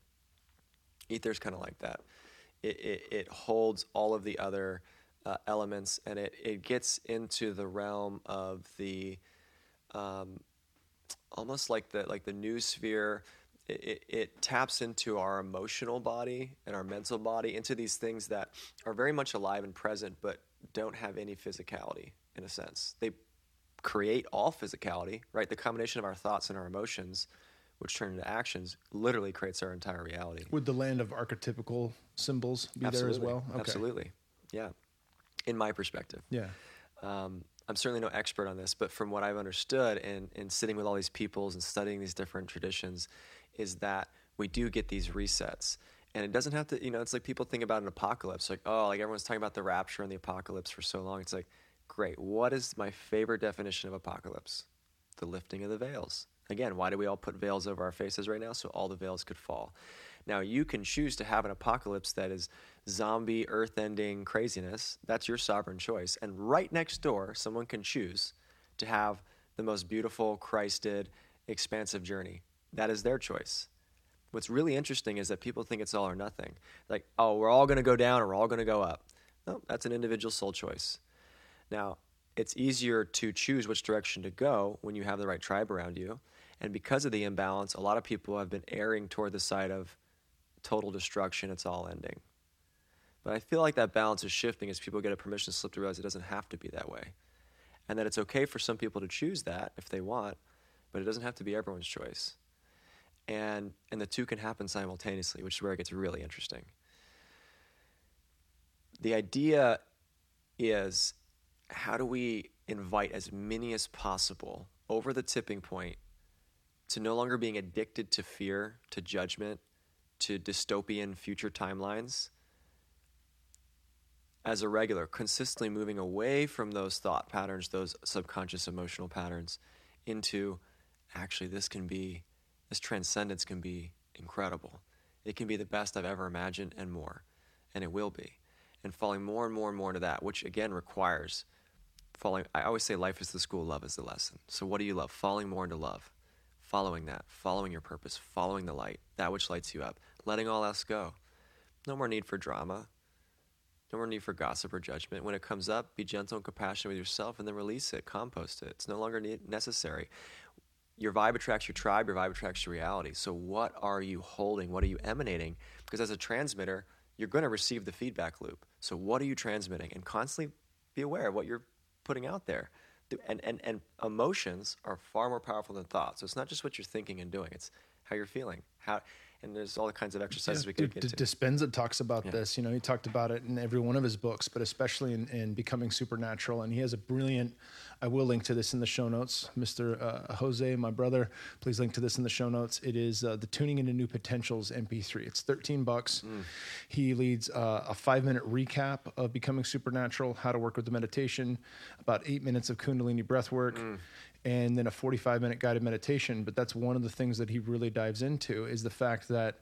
Ether's kind of like that. It, it, it, holds all of the other uh, elements and it, it gets into the realm of the um, almost like the like the noosphere. It, it, it taps into our emotional body and our mental body into these things that are very much alive and present but don't have any physicality in a sense. They create all physicality, right? The combination of our thoughts and our emotions which turn into actions, literally creates our entire reality. Would the land of archetypical symbols be Absolutely. there as well? Okay. Absolutely. Yeah. In my perspective. Yeah. Um, I'm certainly no expert on this, but from what I've understood and in, in sitting with all these peoples and studying these different traditions, is that we do get these resets. And it doesn't have to, you know, it's like people think about an apocalypse, like, oh, like everyone's talking about the rapture and the apocalypse for so long. It's like, great, what is my favorite definition of apocalypse? The lifting of the veils. Again, why do we all put veils over our faces right now? So all the veils could fall. Now, you can choose to have an apocalypse that is zombie, earth ending craziness. That's your sovereign choice. And right next door, someone can choose to have the most beautiful, Christed, expansive journey. That is their choice. What's really interesting is that people think it's all or nothing. Like, oh, we're all going to go down or we're all going to go up. No, that's an individual soul choice. Now, it's easier to choose which direction to go when you have the right tribe around you. And because of the imbalance, a lot of people have been erring toward the side of total destruction, it's all ending. But I feel like that balance is shifting as people get a permission slip to realize it doesn't have to be that way. And that it's okay for some people to choose that if they want, but it doesn't have to be everyone's choice. And, and the two can happen simultaneously, which is where it gets really interesting. The idea is how do we invite as many as possible over the tipping point to no longer being addicted to fear, to judgment, to dystopian future timelines as a regular, consistently moving away from those thought patterns, those subconscious emotional patterns, into actually this can be, this transcendence can be incredible. It can be the best I've ever imagined and more. And it will be. And falling more and more and more into that, which again requires falling. I always say life is the school, love is the lesson. So, what do you love? Falling more into love following that, following your purpose, following the light, that which lights you up, letting all else go. No more need for drama. No more need for gossip or judgment. When it comes up, be gentle and compassionate with yourself and then release it, compost it. It's no longer necessary. Your vibe attracts your tribe, your vibe attracts your reality. So, what are you holding? What are you emanating? Because as a transmitter, you're going to receive the feedback loop. So, what are you transmitting? And constantly be aware of what you're putting out there and, and, and emotions are far more powerful than thoughts. So it's not just what you're thinking and doing; it's how you're feeling. How and there's all kinds of exercises we could D- get to. Dispenza talks about yeah. this. You know, he talked about it in every one of his books, but especially in, in Becoming Supernatural. And he has a brilliant. I will link to this in the show notes, Mr. Uh, Jose, my brother. Please link to this in the show notes. It is uh, the Tuning into New Potentials MP3. It's 13 bucks. Mm. He leads uh, a five minute recap of Becoming Supernatural, how to work with the meditation, about eight minutes of Kundalini breath work. Mm and then a 45 minute guided meditation. But that's one of the things that he really dives into is the fact that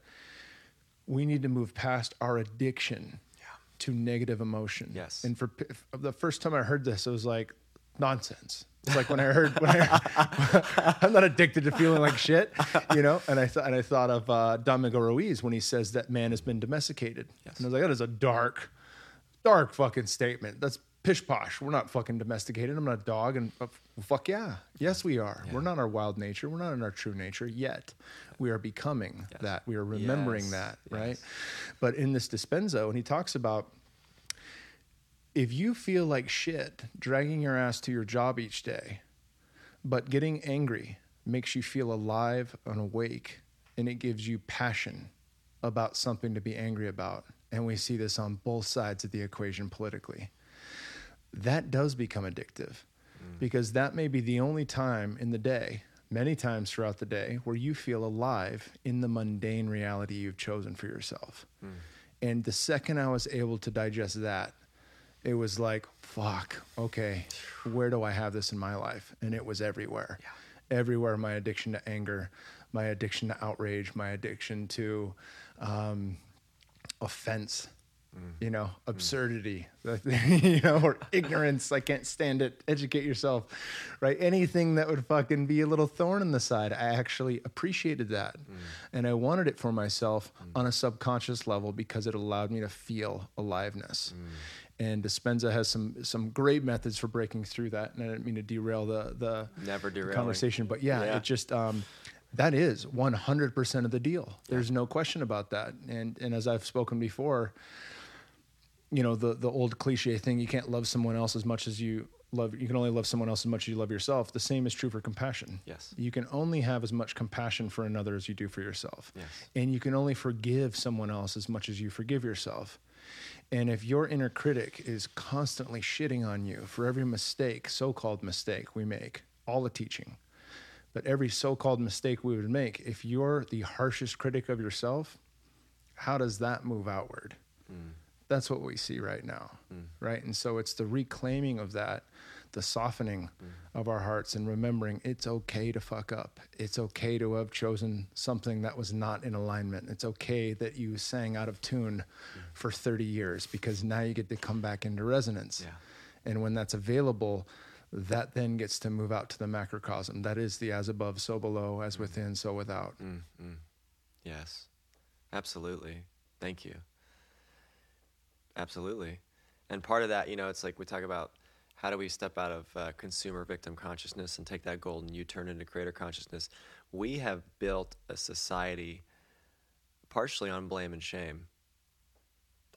we need to move past our addiction yeah. to negative emotion. Yes. And for the first time I heard this, it was like nonsense. It's like when I heard, when I, I'm not addicted to feeling like shit, you know. And I thought, and I thought of uh, Miguel Ruiz when he says that man has been domesticated. Yes. And I was like, that is a dark, dark fucking statement. That's pish posh. We're not fucking domesticated. I'm not a dog. And uh, fuck yeah. Yes, we are. Yeah. We're not our wild nature. We're not in our true nature yet. We are becoming yes. that. We are remembering yes. that, right? Yes. But in this Dispenza, and he talks about if you feel like shit dragging your ass to your job each day, but getting angry makes you feel alive and awake, and it gives you passion about something to be angry about. And we see this on both sides of the equation politically that does become addictive. Because that may be the only time in the day, many times throughout the day, where you feel alive in the mundane reality you've chosen for yourself. Mm. And the second I was able to digest that, it was like, fuck, okay, where do I have this in my life? And it was everywhere. Yeah. Everywhere, my addiction to anger, my addiction to outrage, my addiction to um, offense Mm. you know, absurdity, mm. you know, or ignorance. I can't stand it. Educate yourself, right? Anything that would fucking be a little thorn in the side. I actually appreciated that. Mm. And I wanted it for myself mm. on a subconscious level because it allowed me to feel aliveness. Mm. And Dispenza has some some great methods for breaking through that. And I didn't mean to derail the the, Never conversation, but yeah, yeah. it just um, that is 100% of the deal. There's no question about that. And and as I've spoken before, you know the the old cliche thing you can't love someone else as much as you love you can only love someone else as much as you love yourself the same is true for compassion yes you can only have as much compassion for another as you do for yourself yes. and you can only forgive someone else as much as you forgive yourself And if your inner critic is constantly shitting on you for every mistake, so called mistake we make, all the teaching, but every so called mistake we would make, if you're the harshest critic of yourself, how does that move outward? Mm. That's what we see right now, mm. right? And so it's the reclaiming of that the softening mm. of our hearts and remembering it's okay to fuck up. It's okay to have chosen something that was not in alignment. It's okay that you sang out of tune mm. for 30 years because now you get to come back into resonance. Yeah. And when that's available, that then gets to move out to the macrocosm. That is the as above, so below, as mm. within, so without. Mm, mm. Yes, absolutely. Thank you. Absolutely. And part of that, you know, it's like we talk about how do we step out of uh, consumer victim consciousness and take that golden U turn into creator consciousness? We have built a society partially on blame and shame.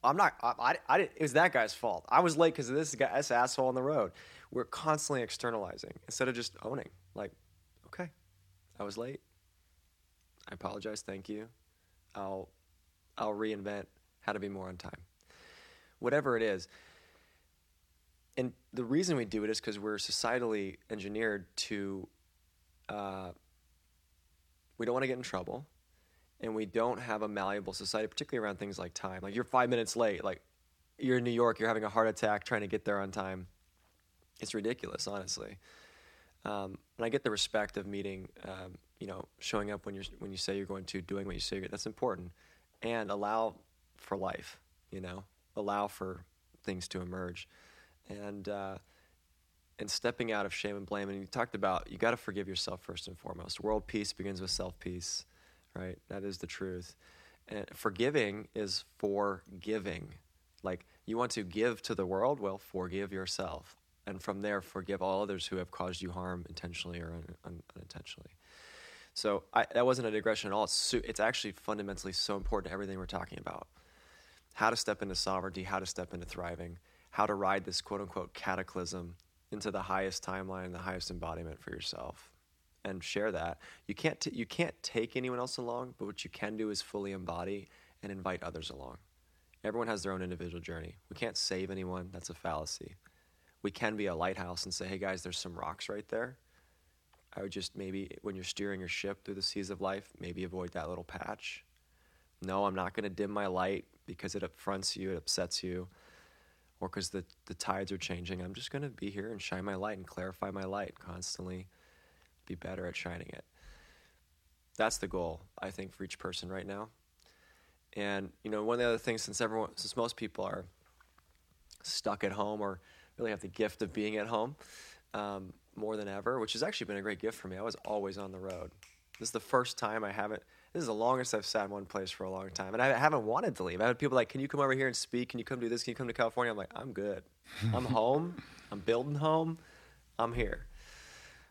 I'm not. I, I, I it was that guy's fault. I was late because of this guy, this asshole on the road. We're constantly externalizing instead of just owning. Like, okay, I was late. I apologize. Thank you. I'll, I'll reinvent how to be more on time. Whatever it is, and the reason we do it is because we're societally engineered to uh, we don't want to get in trouble and we don't have a malleable society particularly around things like time. Like you're five minutes late like you're in new york you're having a heart attack trying to get there on time. It's ridiculous honestly. Um, and i get the respect of meeting um, you know showing up when you're when you say you're going to doing what you say you're that's important and allow for life you know allow for things to emerge and uh, and stepping out of shame and blame. And you talked about you got to forgive yourself first and foremost. World peace begins with self peace, right? That is the truth. And forgiving is for giving. Like you want to give to the world, well, forgive yourself, and from there, forgive all others who have caused you harm intentionally or un- un- unintentionally. So I, that wasn't a digression at all. It's, su- it's actually fundamentally so important to everything we're talking about. How to step into sovereignty, how to step into thriving, how to ride this quote unquote cataclysm into the highest timeline, the highest embodiment for yourself, and share that. You can't t- you can't take anyone else along, but what you can do is fully embody and invite others along. Everyone has their own individual journey. We can't save anyone. That's a fallacy. We can be a lighthouse and say, "Hey guys, there's some rocks right there." I would just maybe when you're steering your ship through the seas of life, maybe avoid that little patch. No, I'm not going to dim my light because it affronts you, it upsets you or because the, the tides are changing. I'm just going to be here and shine my light and clarify my light constantly, be better at shining it. That's the goal, I think, for each person right now. And you know, one of the other things, since everyone, since most people are stuck at home or really have the gift of being at home um, more than ever, which has actually been a great gift for me. I was always on the road. This is the first time I haven't this is the longest I've sat in one place for a long time, and I haven't wanted to leave. I had people like, "Can you come over here and speak? Can you come do this? Can you come to California?" I'm like, "I'm good. I'm home. I'm building home. I'm here."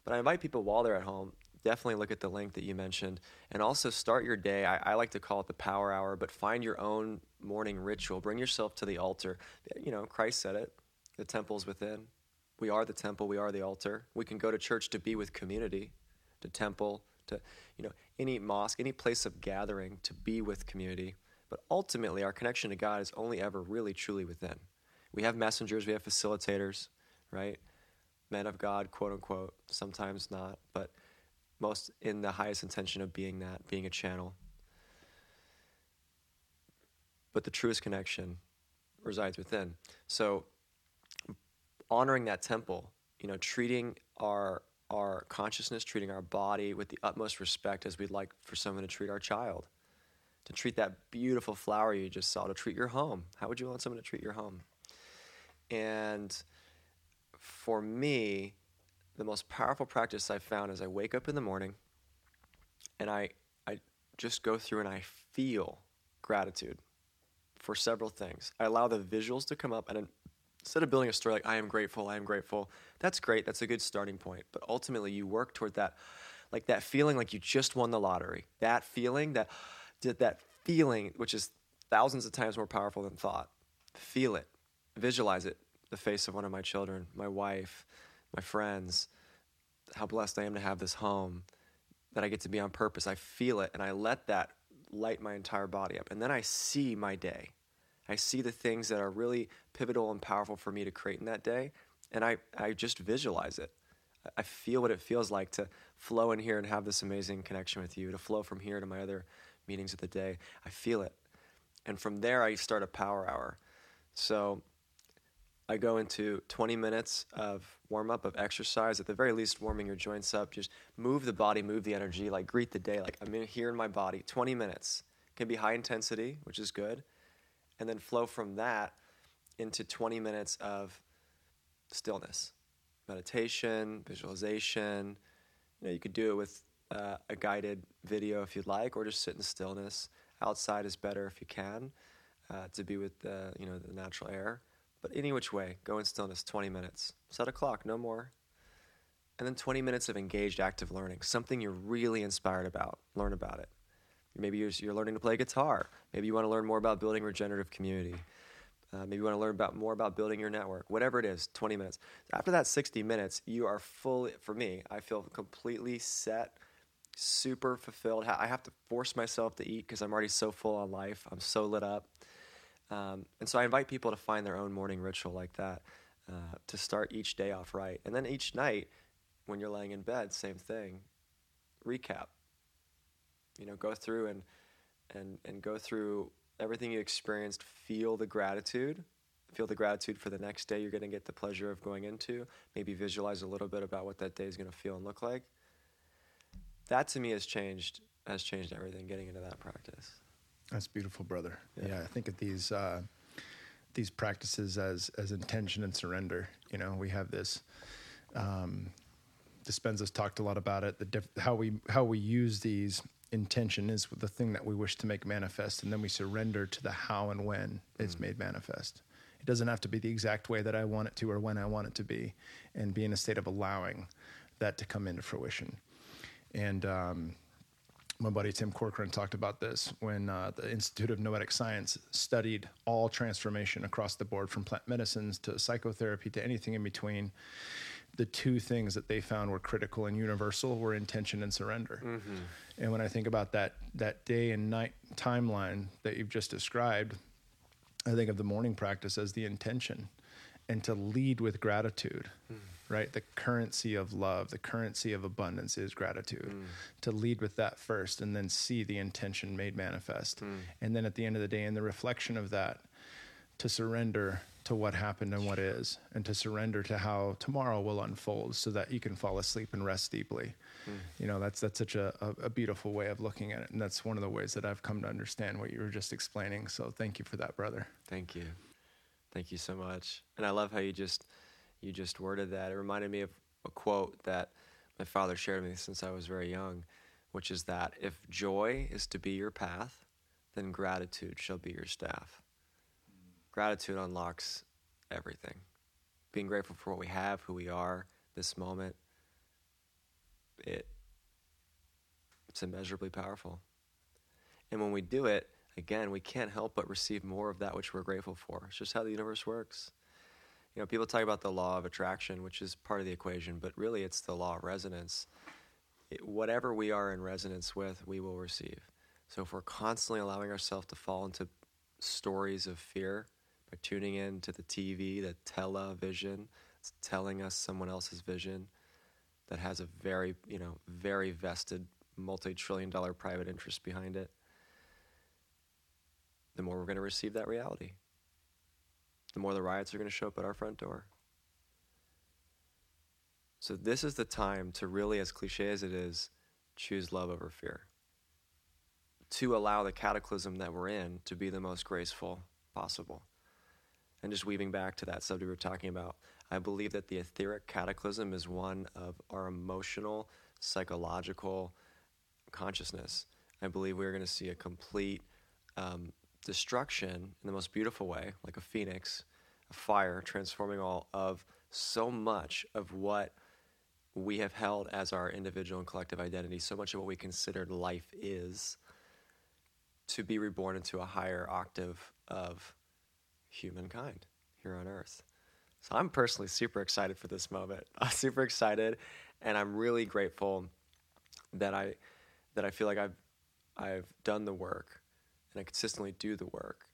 But I invite people while they're at home. Definitely look at the link that you mentioned, and also start your day. I, I like to call it the Power Hour, but find your own morning ritual. Bring yourself to the altar. You know, Christ said it. The temple's within. We are the temple. We are the altar. We can go to church to be with community, to temple, to you know any mosque, any place of gathering to be with community. But ultimately, our connection to God is only ever really truly within. We have messengers, we have facilitators, right? Men of God, quote unquote. Sometimes not, but most in the highest intention of being that, being a channel. But the truest connection resides within. So, honoring that temple, you know, treating our our consciousness, treating our body with the utmost respect as we'd like for someone to treat our child. To treat that beautiful flower you just saw, to treat your home. How would you want someone to treat your home? And for me, the most powerful practice I've found is I wake up in the morning and I, I just go through and I feel gratitude for several things. I allow the visuals to come up and instead of building a story like I am grateful, I am grateful, that's great. That's a good starting point. But ultimately, you work toward that, like that feeling like you just won the lottery. That feeling, that that feeling, which is thousands of times more powerful than thought. Feel it, visualize it. The face of one of my children, my wife, my friends. How blessed I am to have this home, that I get to be on purpose. I feel it, and I let that light my entire body up, and then I see my day I see the things that are really pivotal and powerful for me to create in that day, and I, I just visualize it. I feel what it feels like to flow in here and have this amazing connection with you, to flow from here to my other meetings of the day. I feel it. And from there, I start a power hour. So I go into 20 minutes of warm up, of exercise, at the very least, warming your joints up. Just move the body, move the energy, like greet the day. Like I'm in here in my body. 20 minutes. Can be high intensity, which is good. And then flow from that into 20 minutes of stillness, meditation, visualization. You know, you could do it with uh, a guided video if you'd like, or just sit in stillness. Outside is better if you can, uh, to be with the you know the natural air. But any which way, go in stillness. 20 minutes. Set a clock, no more. And then 20 minutes of engaged active learning, something you're really inspired about. Learn about it. Maybe you're, you're learning to play guitar. Maybe you want to learn more about building regenerative community. Uh, maybe you want to learn about more about building your network. Whatever it is, 20 minutes. After that 60 minutes, you are fully. For me, I feel completely set, super fulfilled. I have to force myself to eat because I'm already so full on life. I'm so lit up, um, and so I invite people to find their own morning ritual like that uh, to start each day off right, and then each night when you're laying in bed, same thing. Recap. You know, go through and and and go through everything you experienced, feel the gratitude. Feel the gratitude for the next day you're going to get the pleasure of going into. Maybe visualize a little bit about what that day is going to feel and look like. That to me has changed has changed everything getting into that practice. That's beautiful, brother. Yeah, yeah I think of these uh, these practices as as intention and surrender. You know, we have this. Um, Dispenza's talked a lot about it. The diff- how we how we use these intention is the thing that we wish to make manifest, and then we surrender to the how and when it's mm. made manifest. It doesn't have to be the exact way that I want it to or when I want it to be, and be in a state of allowing that to come into fruition. And um, my buddy Tim Corcoran talked about this when uh, the Institute of Noetic Science studied all transformation across the board, from plant medicines to psychotherapy to anything in between the two things that they found were critical and universal were intention and surrender. Mm-hmm. And when I think about that that day and night timeline that you've just described, I think of the morning practice as the intention and to lead with gratitude. Mm. Right? The currency of love, the currency of abundance is gratitude. Mm. To lead with that first and then see the intention made manifest. Mm. And then at the end of the day, in the reflection of that, to surrender to what happened and what is, and to surrender to how tomorrow will unfold, so that you can fall asleep and rest deeply. Mm. You know, that's that's such a, a, a, beautiful way of looking at it, and that's one of the ways that I've come to understand what you were just explaining. So thank you for that, brother. Thank you, thank you so much. And I love how you just you just worded that. It reminded me of a quote that my father shared with me since I was very young, which is that if joy is to be your path, then gratitude shall be your staff gratitude unlocks everything. Being grateful for what we have, who we are, this moment, it it's immeasurably powerful. And when we do it, again, we can't help but receive more of that which we're grateful for. It's just how the universe works. You know, people talk about the law of attraction, which is part of the equation, but really it's the law of resonance. It, whatever we are in resonance with, we will receive. So if we're constantly allowing ourselves to fall into stories of fear, by tuning in to the TV, the television. It's telling us someone else's vision that has a very, you know, very vested multi-trillion dollar private interest behind it. The more we're going to receive that reality. The more the riots are going to show up at our front door. So this is the time to really, as cliche as it is, choose love over fear. To allow the cataclysm that we're in to be the most graceful possible and just weaving back to that subject we were talking about, I believe that the etheric cataclysm is one of our emotional, psychological consciousness. I believe we're going to see a complete um, destruction in the most beautiful way, like a phoenix, a fire transforming all of so much of what we have held as our individual and collective identity, so much of what we considered life is, to be reborn into a higher octave of humankind here on Earth. So I'm personally super excited for this moment. I'm super excited, and I'm really grateful that I that I feel like I've I've done the work, and I consistently do the work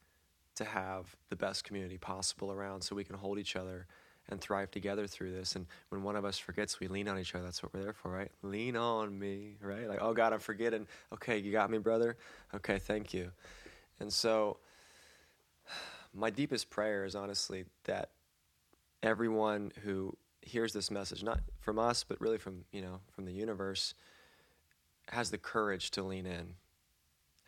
to have the best community possible around so we can hold each other and thrive together through this. And when one of us forgets, we lean on each other. That's what we're there for, right? Lean on me, right? Like, oh God, I'm forgetting. Okay, you got me, brother. Okay, thank you. And so, my deepest prayer is honestly that everyone who hears this message, not from us, but really from you know from the universe, has the courage to lean in,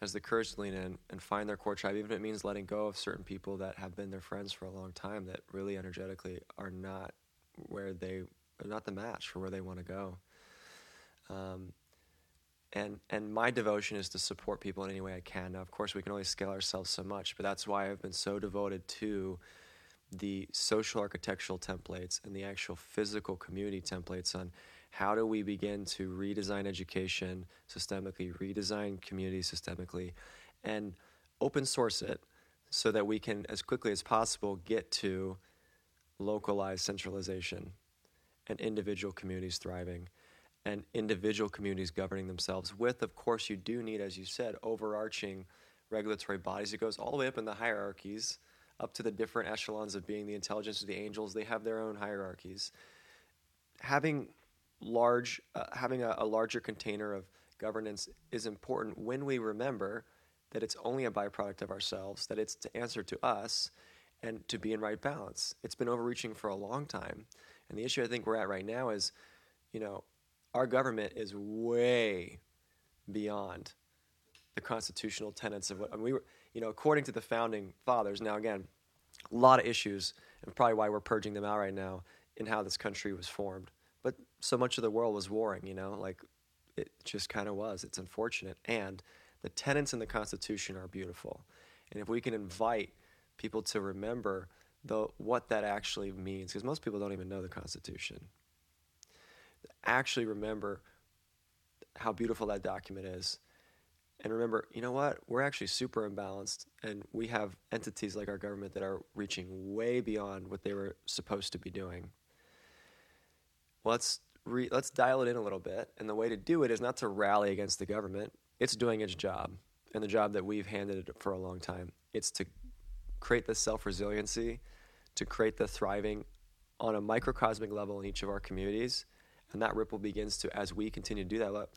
has the courage to lean in and find their core tribe, even if it means letting go of certain people that have been their friends for a long time that really energetically are not where they are not the match for where they want to go. Um, and and my devotion is to support people in any way I can. Now, of course, we can only scale ourselves so much, but that's why I've been so devoted to the social architectural templates and the actual physical community templates on how do we begin to redesign education systemically, redesign community systemically, and open source it so that we can, as quickly as possible, get to localized centralization and individual communities thriving and individual communities governing themselves with of course you do need as you said overarching regulatory bodies. It goes all the way up in the hierarchies up to the different echelons of being the intelligence of the angels. They have their own hierarchies. Having large uh, having a, a larger container of governance is important when we remember that it's only a byproduct of ourselves that it's to answer to us and to be in right balance. It's been overreaching for a long time. And the issue i think we're at right now is you know our government is way beyond the constitutional tenets of what I mean, we were, you know, according to the founding fathers. Now, again, a lot of issues, and probably why we're purging them out right now in how this country was formed. But so much of the world was warring, you know, like it just kind of was. It's unfortunate, and the tenets in the Constitution are beautiful, and if we can invite people to remember the what that actually means, because most people don't even know the Constitution actually remember how beautiful that document is. And remember, you know what? We're actually super imbalanced, and we have entities like our government that are reaching way beyond what they were supposed to be doing. Let's re- let's dial it in a little bit, and the way to do it is not to rally against the government. It's doing its job, and the job that we've handed it for a long time. It's to create the self resiliency, to create the thriving on a microcosmic level in each of our communities and that ripple begins to as we continue to do that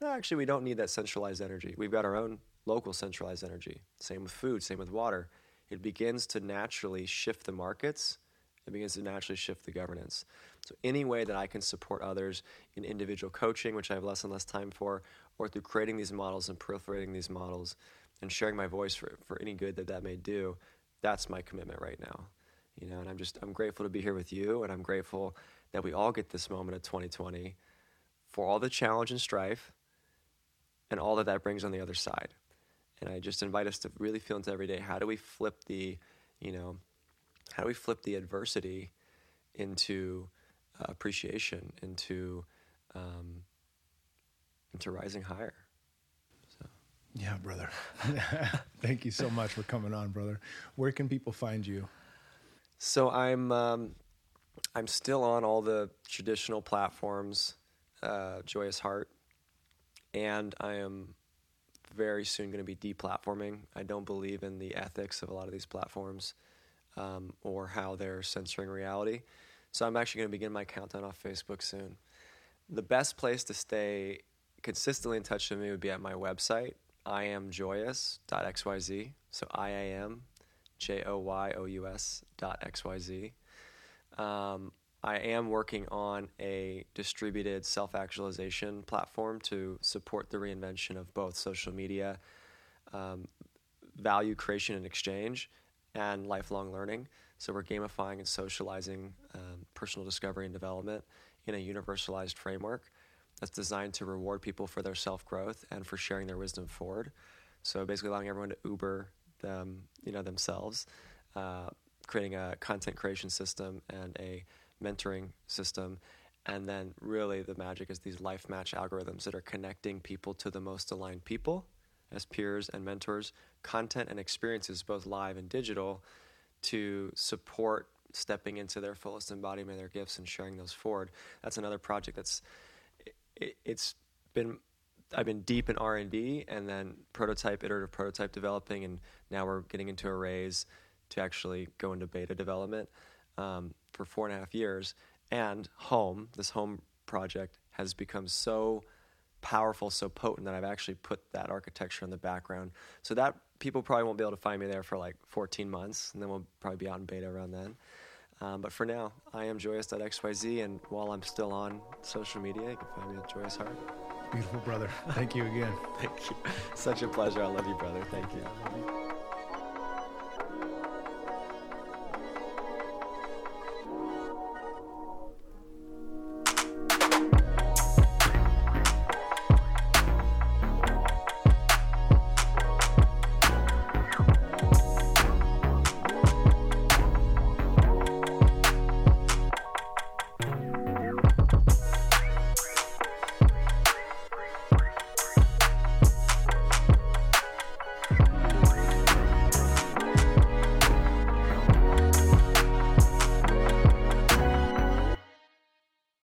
no, actually we don't need that centralized energy. We've got our own local centralized energy. Same with food same with water. It begins to naturally shift the markets. It begins to naturally shift the governance. So any way that i can support others in individual coaching which i have less and less time for or through creating these models and proliferating these models and sharing my voice for, for any good that that may do that's my commitment right now. You know and i'm just i'm grateful to be here with you and i'm grateful that we all get this moment of 2020 for all the challenge and strife and all that that brings on the other side. And I just invite us to really feel into every day how do we flip the, you know, how do we flip the adversity into uh, appreciation, into um, into rising higher. So. Yeah, brother. Thank you so much for coming on, brother. Where can people find you? So I'm um, I'm still on all the traditional platforms, uh, Joyous Heart, and I am very soon going to be deplatforming. I don't believe in the ethics of a lot of these platforms um, or how they're censoring reality. So I'm actually going to begin my countdown off Facebook soon. The best place to stay consistently in touch with me would be at my website, iamjoyous.xyz. So I am J O Y O U S dot XYZ. Um, I am working on a distributed self actualization platform to support the reinvention of both social media, um, value creation and exchange, and lifelong learning. So we're gamifying and socializing um, personal discovery and development in a universalized framework that's designed to reward people for their self growth and for sharing their wisdom forward. So basically, allowing everyone to Uber them, you know, themselves. Uh, creating a content creation system and a mentoring system. And then, really, the magic is these life match algorithms that are connecting people to the most aligned people as peers and mentors, content and experiences, both live and digital, to support stepping into their fullest embodiment of their gifts and sharing those forward. That's another project that's it, has been I've been deep in R and D, and then prototype, iterative prototype developing, and now we're getting into arrays to actually go into beta development um, for four and a half years. And home, this home project has become so powerful, so potent that I've actually put that architecture in the background. So that people probably won't be able to find me there for like 14 months, and then we'll probably be out in beta around then. Um, but for now, I am joyous.xyz, and while I'm still on social media, you can find me at Joyous Heart. Beautiful brother. Thank you again. Thank you. Such a pleasure. I love you, brother. Thank you.